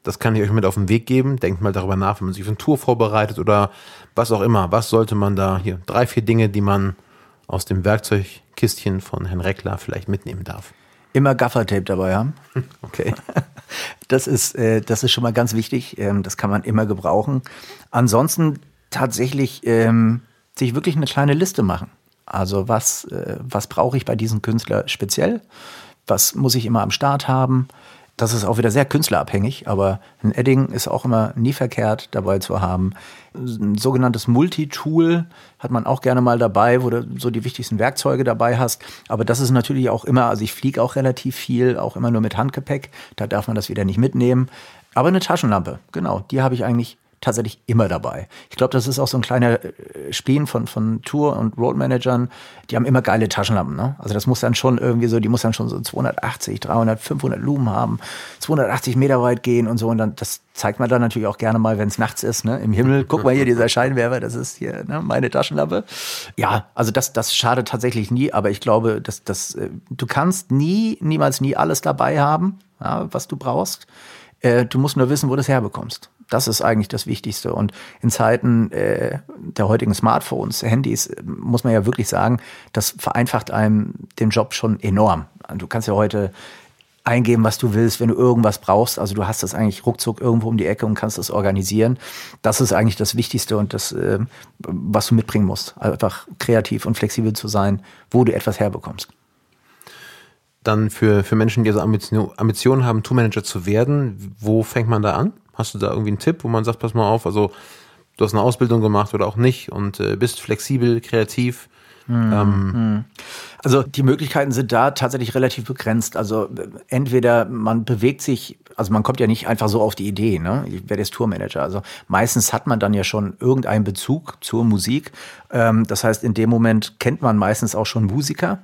das kann ich euch mit auf den Weg geben. Denkt mal darüber nach, wenn man sich für eine Tour vorbereitet oder was auch immer. Was sollte man da hier? Drei, vier Dinge, die man aus dem Werkzeugkistchen von Herrn Reckler vielleicht mitnehmen darf. Immer Gaffertape dabei haben. Okay. Das ist, äh, das ist schon mal ganz wichtig. Ähm, das kann man immer gebrauchen. Ansonsten tatsächlich ähm, sich wirklich eine kleine Liste machen. Also was, äh, was brauche ich bei diesem Künstler speziell? Was muss ich immer am Start haben? Das ist auch wieder sehr künstlerabhängig, aber ein Edding ist auch immer nie verkehrt dabei zu haben. Ein sogenanntes Multitool hat man auch gerne mal dabei, wo du so die wichtigsten Werkzeuge dabei hast. Aber das ist natürlich auch immer, also ich fliege auch relativ viel, auch immer nur mit Handgepäck. Da darf man das wieder nicht mitnehmen. Aber eine Taschenlampe, genau, die habe ich eigentlich tatsächlich immer dabei. Ich glaube, das ist auch so ein kleiner äh, Spleen von, von Tour- und Roadmanagern. Die haben immer geile Taschenlampen. Ne? Also das muss dann schon irgendwie so, die muss dann schon so 280, 300, 500 Lumen haben, 280 Meter weit gehen und so. Und dann, das zeigt man dann natürlich auch gerne mal, wenn es nachts ist, ne? im Himmel. Guck mal hier, dieser Scheinwerfer, das ist hier ne? meine Taschenlampe. Ja, also das, das schadet tatsächlich nie. Aber ich glaube, dass, dass, äh, du kannst nie, niemals nie alles dabei haben, ja, was du brauchst. Äh, du musst nur wissen, wo du es herbekommst. Das ist eigentlich das Wichtigste. Und in Zeiten äh, der heutigen Smartphones, Handys, muss man ja wirklich sagen, das vereinfacht einem den Job schon enorm. Du kannst ja heute eingeben, was du willst, wenn du irgendwas brauchst. Also du hast das eigentlich ruckzuck irgendwo um die Ecke und kannst das organisieren. Das ist eigentlich das Wichtigste und das, äh, was du mitbringen musst. Einfach kreativ und flexibel zu sein, wo du etwas herbekommst. Dann für, für Menschen, die also Ambition, Ambitionen haben, Toolmanager zu werden, wo fängt man da an? Hast du da irgendwie einen Tipp, wo man sagt, pass mal auf, also du hast eine Ausbildung gemacht oder auch nicht und äh, bist flexibel, kreativ. Ähm, Also die Möglichkeiten sind da tatsächlich relativ begrenzt. Also entweder man bewegt sich, also man kommt ja nicht einfach so auf die Idee, ne? Ich werde jetzt Tourmanager. Also meistens hat man dann ja schon irgendeinen Bezug zur Musik. Ähm, das heißt, in dem Moment kennt man meistens auch schon Musiker.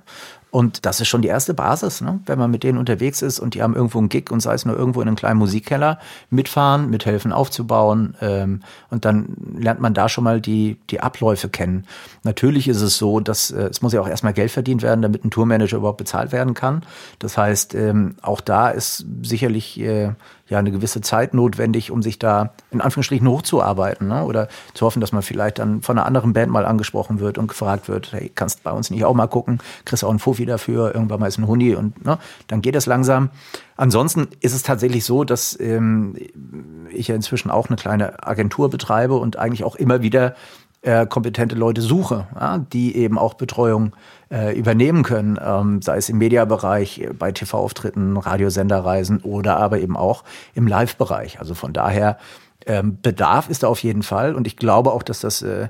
Und das ist schon die erste Basis, ne? wenn man mit denen unterwegs ist und die haben irgendwo einen Gig und sei es nur irgendwo in einem kleinen Musikkeller, mitfahren, mithelfen aufzubauen ähm, und dann lernt man da schon mal die, die Abläufe kennen. Natürlich ist es so, dass äh, es muss ja auch erstmal Geld verdient werden, damit ein Tourmanager überhaupt bezahlt werden kann. Das heißt, ähm, auch da ist sicherlich äh, ja eine gewisse Zeit notwendig, um sich da in Anführungsstrichen hochzuarbeiten ne? oder zu hoffen, dass man vielleicht dann von einer anderen Band mal angesprochen wird und gefragt wird, hey, kannst bei uns nicht auch mal gucken, kriegst auch einen Fuffi dafür, irgendwann mal ist ein Huni und ne? dann geht es langsam. Ansonsten ist es tatsächlich so, dass ähm, ich ja inzwischen auch eine kleine Agentur betreibe und eigentlich auch immer wieder äh, kompetente Leute suche, ja, die eben auch Betreuung äh, übernehmen können, ähm, sei es im Mediabereich, äh, bei TV-Auftritten, Radiosenderreisen oder aber eben auch im Live-Bereich. Also von daher ähm, Bedarf ist da auf jeden Fall und ich glaube auch, dass das äh,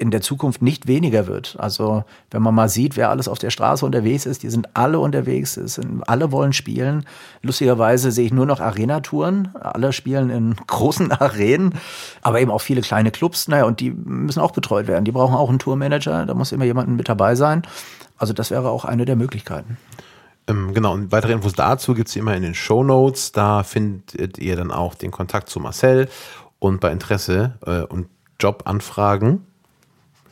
in der Zukunft nicht weniger wird. Also wenn man mal sieht, wer alles auf der Straße unterwegs ist, die sind alle unterwegs, es sind, alle wollen spielen. Lustigerweise sehe ich nur noch Arena-Touren. Alle spielen in großen Arenen, aber eben auch viele kleine Clubs. Naja, und die müssen auch betreut werden. Die brauchen auch einen Tourmanager, da muss immer jemand mit dabei sein. Also das wäre auch eine der Möglichkeiten. Ähm, genau, und weitere Infos dazu gibt's immer in den Show Notes. Da findet ihr dann auch den Kontakt zu Marcel und bei Interesse äh, und Jobanfragen,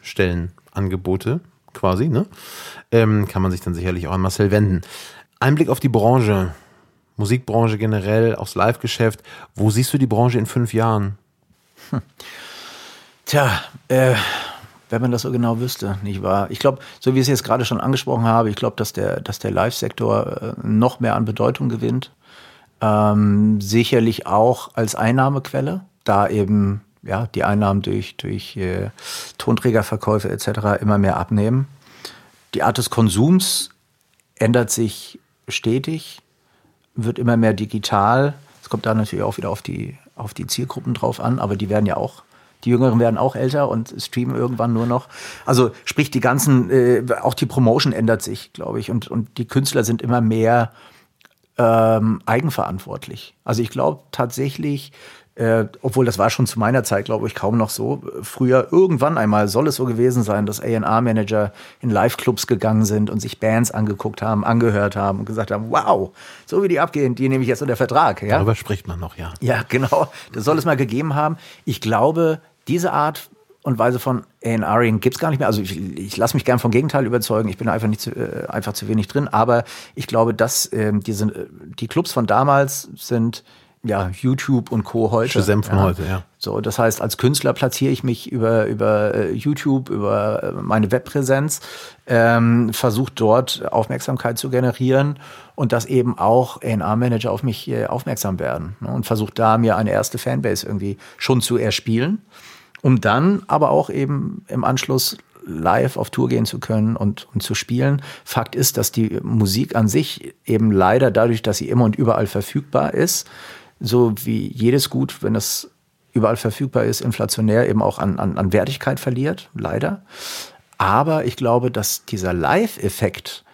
Stellenangebote quasi, ne? Ähm, kann man sich dann sicherlich auch an Marcel wenden. Ein Blick auf die Branche, Musikbranche generell, aufs Live-Geschäft. Wo siehst du die Branche in fünf Jahren? Tja, äh, wenn man das so genau wüsste, nicht wahr? Ich glaube, so wie ich es jetzt gerade schon angesprochen habe, ich glaube, dass der, dass der Live-Sektor äh, noch mehr an Bedeutung gewinnt. Ähm, sicherlich auch als Einnahmequelle, da eben ja, die Einnahmen durch, durch äh, Tonträgerverkäufe etc. immer mehr abnehmen. Die Art des Konsums ändert sich stetig, wird immer mehr digital. Es kommt da natürlich auch wieder auf die, auf die Zielgruppen drauf an, aber die werden ja auch die Jüngeren werden auch älter und streamen irgendwann nur noch. Also sprich, die ganzen, äh, auch die Promotion ändert sich, glaube ich. Und, und die Künstler sind immer mehr ähm, eigenverantwortlich. Also ich glaube tatsächlich, äh, obwohl das war schon zu meiner Zeit, glaube ich, kaum noch so. Früher, irgendwann einmal soll es so gewesen sein, dass A&R-Manager in Live-Clubs gegangen sind und sich Bands angeguckt haben, angehört haben und gesagt haben, wow, so wie die abgehen, die nehme ich jetzt unter Vertrag. Ja? Darüber spricht man noch, ja. Ja, genau. Das soll es mal gegeben haben. Ich glaube, diese Art und Weise von A&Ring gibt es gar nicht mehr. Also ich, ich lasse mich gern vom Gegenteil überzeugen. Ich bin einfach nicht zu, äh, einfach zu wenig drin. Aber ich glaube, dass äh, diese, äh, die Clubs von damals sind ja YouTube und Co. heute. Shazam von ja. heute, ja. So, das heißt, als Künstler platziere ich mich über, über äh, YouTube, über äh, meine Webpräsenz, ähm, versuche dort Aufmerksamkeit zu generieren und dass eben auch A&R-Manager auf mich äh, aufmerksam werden ne, und versuche da mir eine erste Fanbase irgendwie schon zu erspielen, um dann aber auch eben im Anschluss live auf Tour gehen zu können und, und zu spielen. Fakt ist, dass die Musik an sich eben leider dadurch, dass sie immer und überall verfügbar ist, so wie jedes Gut, wenn es überall verfügbar ist, inflationär eben auch an, an, an Wertigkeit verliert, leider. Aber ich glaube, dass dieser Live-Effekt,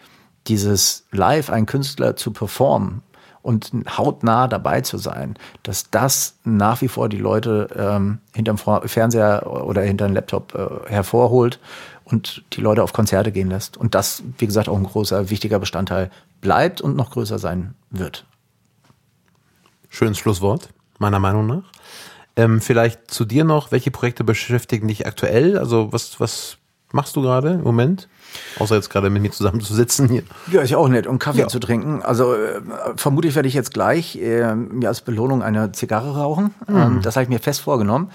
dieses Live einen Künstler zu performen und hautnah dabei zu sein, dass das nach wie vor die Leute ähm, hinterm Fernseher oder hinterm Laptop äh, hervorholt und die Leute auf Konzerte gehen lässt. Und das, wie gesagt, auch ein großer, wichtiger Bestandteil bleibt und noch größer sein wird. Schönes Schlusswort, meiner Meinung nach. Ähm, vielleicht zu dir noch, welche Projekte beschäftigen dich aktuell? Also was, was machst du gerade im Moment? Außer jetzt gerade mit mir zusammen zu sitzen hier. Ja, ist ja auch nett, um Kaffee Ja. zu trinken. Also äh, vermutlich werde ich jetzt gleich äh, mir als Belohnung eine Zigarre rauchen. Ähm, das habe ich mir fest vorgenommen.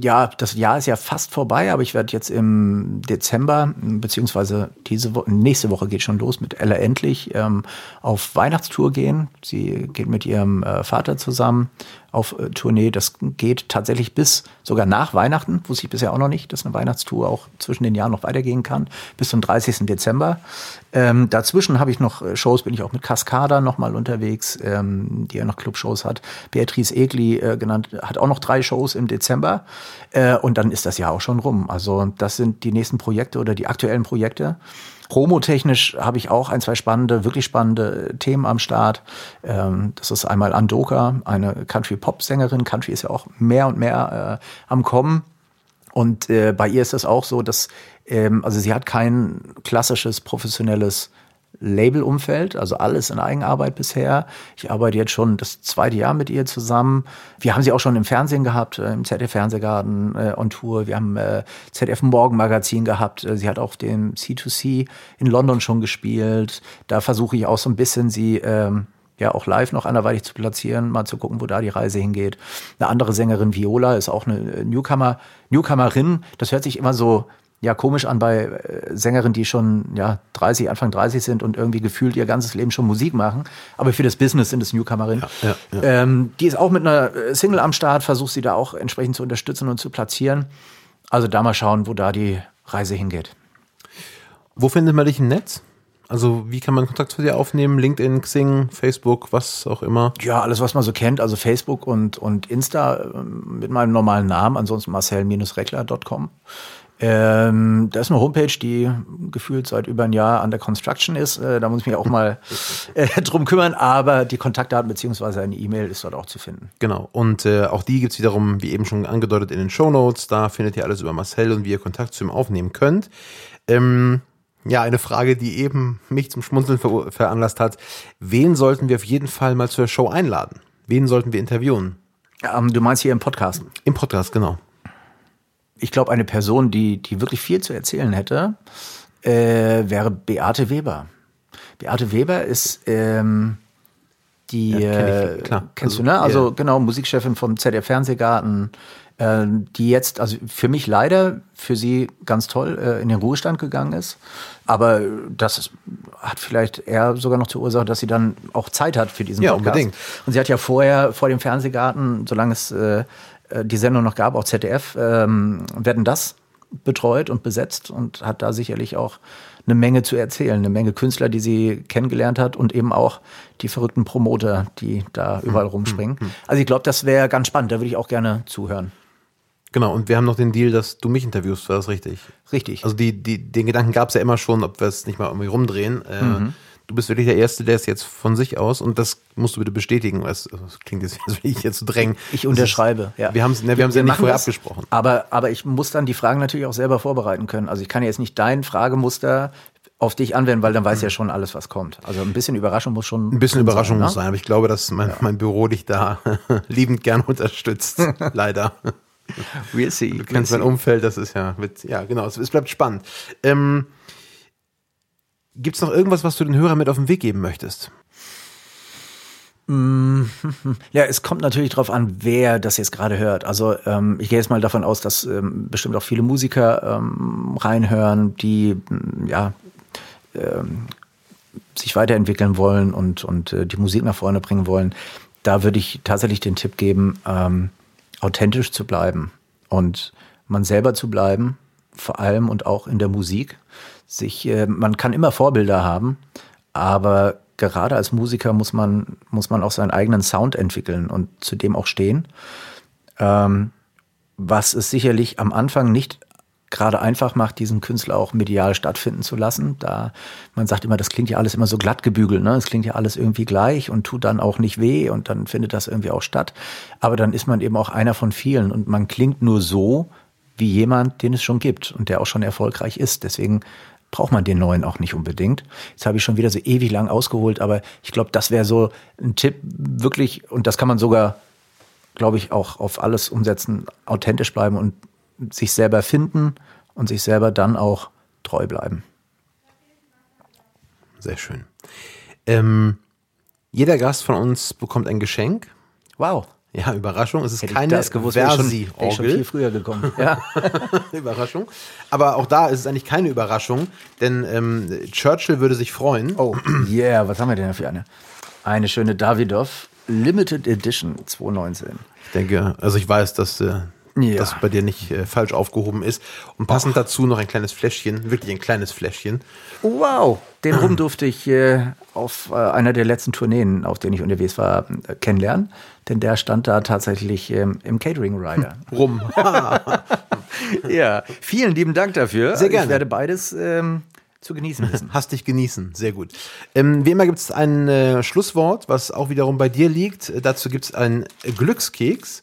Ja, das Jahr ist ja fast vorbei, aber ich werde jetzt im Dezember, beziehungsweise diese Woche, nächste Woche geht schon los mit Ella Endlich, ähm, auf Weihnachtstour gehen. Sie geht mit ihrem äh, Vater zusammen auf äh, Tournee. Das geht tatsächlich bis sogar nach Weihnachten, wusste ich bisher auch noch nicht, dass eine Weihnachtstour auch zwischen den Jahren noch weitergehen kann. Bis zum 30. 30. Dezember. Ähm, dazwischen habe ich noch äh, Shows, bin ich auch mit Cascada nochmal unterwegs, ähm, die ja noch Clubshows hat. Beatrice Egli äh, genannt, hat auch noch drei Shows im Dezember. Äh, und dann ist das Jahr auch schon rum. Also das sind die nächsten Projekte oder die aktuellen Projekte. Promotechnisch habe ich auch ein, zwei spannende, wirklich spannende Themen am Start. Ähm, das ist einmal Andoka, eine Country-Pop-Sängerin. Country ist ja auch mehr und mehr äh, am Kommen. Und äh, bei ihr ist es auch so, dass ähm, also sie hat kein klassisches professionelles Labelumfeld, also alles in Eigenarbeit bisher. Ich arbeite jetzt schon das zweite Jahr mit ihr zusammen. Wir haben sie auch schon im Fernsehen gehabt, äh, im ZDF Fernsehgarten äh, on Tour. Wir haben äh, ZDF Morgenmagazin gehabt. Äh, sie hat auch den C2C in London schon gespielt. Da versuche ich auch so ein bisschen sie ähm, ja auch live noch anderweitig zu platzieren, mal zu gucken, wo da die Reise hingeht. Eine andere Sängerin Viola ist auch eine Newcomer, Newcomerin. Das hört sich immer so ja komisch an bei äh, Sängerinnen, die schon ja 30, Anfang 30 sind und irgendwie gefühlt ihr ganzes Leben schon Musik machen. Aber für das Business sind es Newcomerinnen. Ja, ja, ja. Ähm, die ist auch mit einer äh, Single am Start, versucht sie da auch entsprechend zu unterstützen und zu platzieren. Also da mal schauen, wo da die Reise hingeht. Wo findet man dich im Netz? Also wie kann man Kontakt zu dir aufnehmen? LinkedIn, Xing, Facebook, was auch immer? Ja, alles, was man so kennt. Also Facebook und, und Insta äh, mit meinem normalen Namen. Ansonsten marcel-reckler.com. Ähm, da ist eine Homepage, die gefühlt seit über ein Jahr an der Construction ist. Äh, da muss ich mich auch mal äh, drum kümmern, aber die Kontaktdaten beziehungsweise eine E-Mail ist dort auch zu finden. Genau. Und äh, auch die gibt's wiederum, wie eben schon angedeutet, in den Show Notes. Da findet ihr alles über Marcel und wie ihr Kontakt zu ihm aufnehmen könnt. Ähm, ja, eine Frage, die eben mich zum Schmunzeln ver veranlasst hat. Wen sollten wir auf jeden Fall mal zur Show einladen? Wen sollten wir interviewen? Ähm, du meinst hier im Podcast? Im Podcast, genau ich glaube, eine Person, die, die wirklich viel zu erzählen hätte, äh, wäre Beate Weber. Beate Weber ist ähm, die, ja, kenn ich, klar. kennst also, du, ne? Also yeah. genau, Musikchefin vom ZDF Fernsehgarten, äh, die jetzt, also für mich leider, für sie ganz toll äh, in den Ruhestand gegangen ist. Aber das hat vielleicht eher sogar noch zur Ursache, dass sie dann auch Zeit hat für diesen ja, Podcast. Unbedingt. Und sie hat ja vorher vor dem Fernsehgarten, solange es äh, äh, die Sendung noch gab, auch ZDF, ähm, werden das betreut und besetzt und hat da sicherlich auch eine Menge zu erzählen, eine Menge Künstler, die sie kennengelernt hat und eben auch die verrückten Promoter, die da hm, überall hm, rumspringen. Hm. Also ich glaube, das wäre ganz spannend, da würde ich auch gerne zuhören. Genau, und wir haben noch den Deal, dass du mich interviewst, war das richtig? Richtig. Also die, die, den Gedanken gab es ja immer schon, ob wir es nicht mal irgendwie rumdrehen. Äh, mhm du bist wirklich der Erste, der es jetzt von sich aus und das musst du bitte bestätigen. Das, das klingt jetzt, als will ich jetzt zu drängen. Ich unterschreibe, ist, ja. Wir haben es ne, wir ja nicht vorher das, abgesprochen. Aber, aber ich muss dann die Fragen natürlich auch selber vorbereiten können. Also ich kann jetzt nicht dein Fragemuster auf dich anwenden, weil dann weiß mhm. ja schon alles, was kommt. Also ein bisschen Überraschung muss schon. Ein bisschen Überraschung sein, ne? muss sein, aber ich glaube, dass mein, ja. mein Büro dich da liebend gern unterstützt. Leider. We'll see. Du kennst we'll mein. Umfeld, das ist ja mit, ja, genau, es, es bleibt spannend. Ähm, Gibt es noch irgendwas, was du den Hörern mit auf den Weg geben möchtest? Mm, ja, es kommt natürlich darauf an, wer das jetzt gerade hört. Also ähm, ich gehe jetzt mal davon aus, dass ähm, bestimmt auch viele Musiker ähm, reinhören, die mm, ja ähm, sich weiterentwickeln wollen und, und äh, die Musik nach vorne bringen wollen. Da würde ich tatsächlich den Tipp geben, ähm, authentisch zu bleiben und man selber zu bleiben, vor allem und auch in der Musik sich, äh, man kann immer Vorbilder haben, aber gerade als Musiker muss man, muss man auch seinen eigenen Sound entwickeln und zu dem auch stehen. Ähm, was es sicherlich am Anfang nicht gerade einfach macht, diesen Künstler auch medial stattfinden zu lassen. Da man sagt immer, das klingt ja alles immer so glatt gebügelt, ne? Es klingt ja alles irgendwie gleich und tut dann auch nicht weh und dann findet das irgendwie auch statt. Aber dann ist man eben auch einer von vielen und man klingt nur so wie jemand, den es schon gibt und der auch schon erfolgreich ist. Deswegen braucht man den neuen auch nicht unbedingt. Jetzt habe ich schon wieder so ewig lang ausgeholt, aber ich glaube, das wäre so ein Tipp, wirklich, und das kann man sogar, glaube ich, auch auf alles umsetzen, authentisch bleiben und sich selber finden und sich selber dann auch treu bleiben. Sehr schön. Ähm, jeder Gast von uns bekommt ein Geschenk. Wow. Ja, Überraschung. Es ist Hätte keine ich das gewusst, Versi schon, ich schon viel früher gekommen. Ja. Überraschung. Aber auch da ist es eigentlich keine Überraschung, denn ähm, Churchill würde sich freuen. Oh, yeah, was haben wir denn für eine? Eine schöne Davidoff Limited Edition 2019. Ich denke, also ich weiß, dass äh, Ja. das bei dir nicht äh, falsch aufgehoben ist. Und passend dazu noch ein kleines Fläschchen, wirklich ein kleines Fläschchen. Wow, den Rum durfte ich äh, auf äh, einer der letzten Tourneen, auf denen ich unterwegs war, äh, kennenlernen. Denn der stand da tatsächlich ähm, im Catering Rider. Rum. ja, vielen lieben Dank dafür. Sehr gerne. Ich werde beides ähm, zu genießen wissen. Hast dich genießen, sehr gut. Ähm, wie immer gibt es ein äh, Schlusswort, was auch wiederum bei dir liegt. Äh, dazu gibt es einen Glückskeks.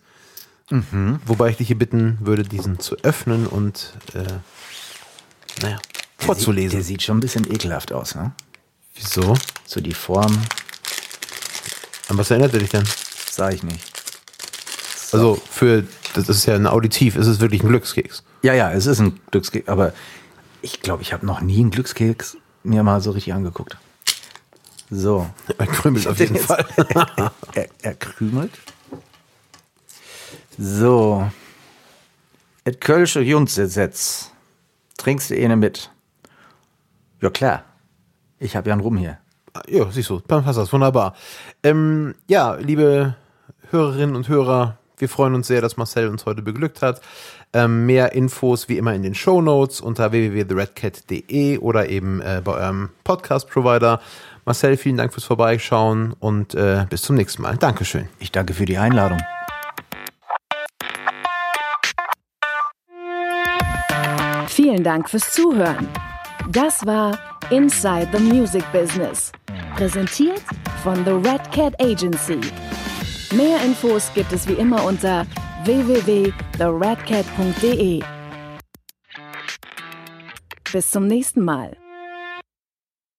Wobei ich dich hier bitten würde, diesen zu öffnen und äh, naja, vorzulesen. Der sieht schon ein bisschen ekelhaft aus, ne? Wieso? So die Form, An was erinnert er dich denn? sage ich nicht. Also für, das ist ja ein Auditiv, ist es wirklich ein Glückskeks. Ja, ja, es ist ein Glückskeks, aber ich glaube, ich habe noch nie einen Glückskeks mir mal so richtig angeguckt. So. Er krümelt auf jeden Fall. er, er krümelt. So. Et Kölsche Junsesetz. Trinkst du eine mit? Ja, klar. Ich habe ja einen Rum hier. Ja, siehst du, dann passt das wunderbar. Ähm, ja, liebe Hörerinnen und Hörer, wir freuen uns sehr, dass Marcel uns heute beglückt hat. Ähm, mehr Infos wie immer in den Show Notes unter www.theredcat.de oder eben äh, bei eurem Podcast-Provider. Marcel, vielen Dank fürs Vorbeischauen und äh, bis zum nächsten Mal. Dankeschön. Ich danke für die Einladung. Vielen Dank fürs Zuhören. Das war Inside the Music Business. Präsentiert von The Red Cat Agency. Mehr Infos gibt es wie immer unter www.theredcat.de. Bis zum nächsten Mal.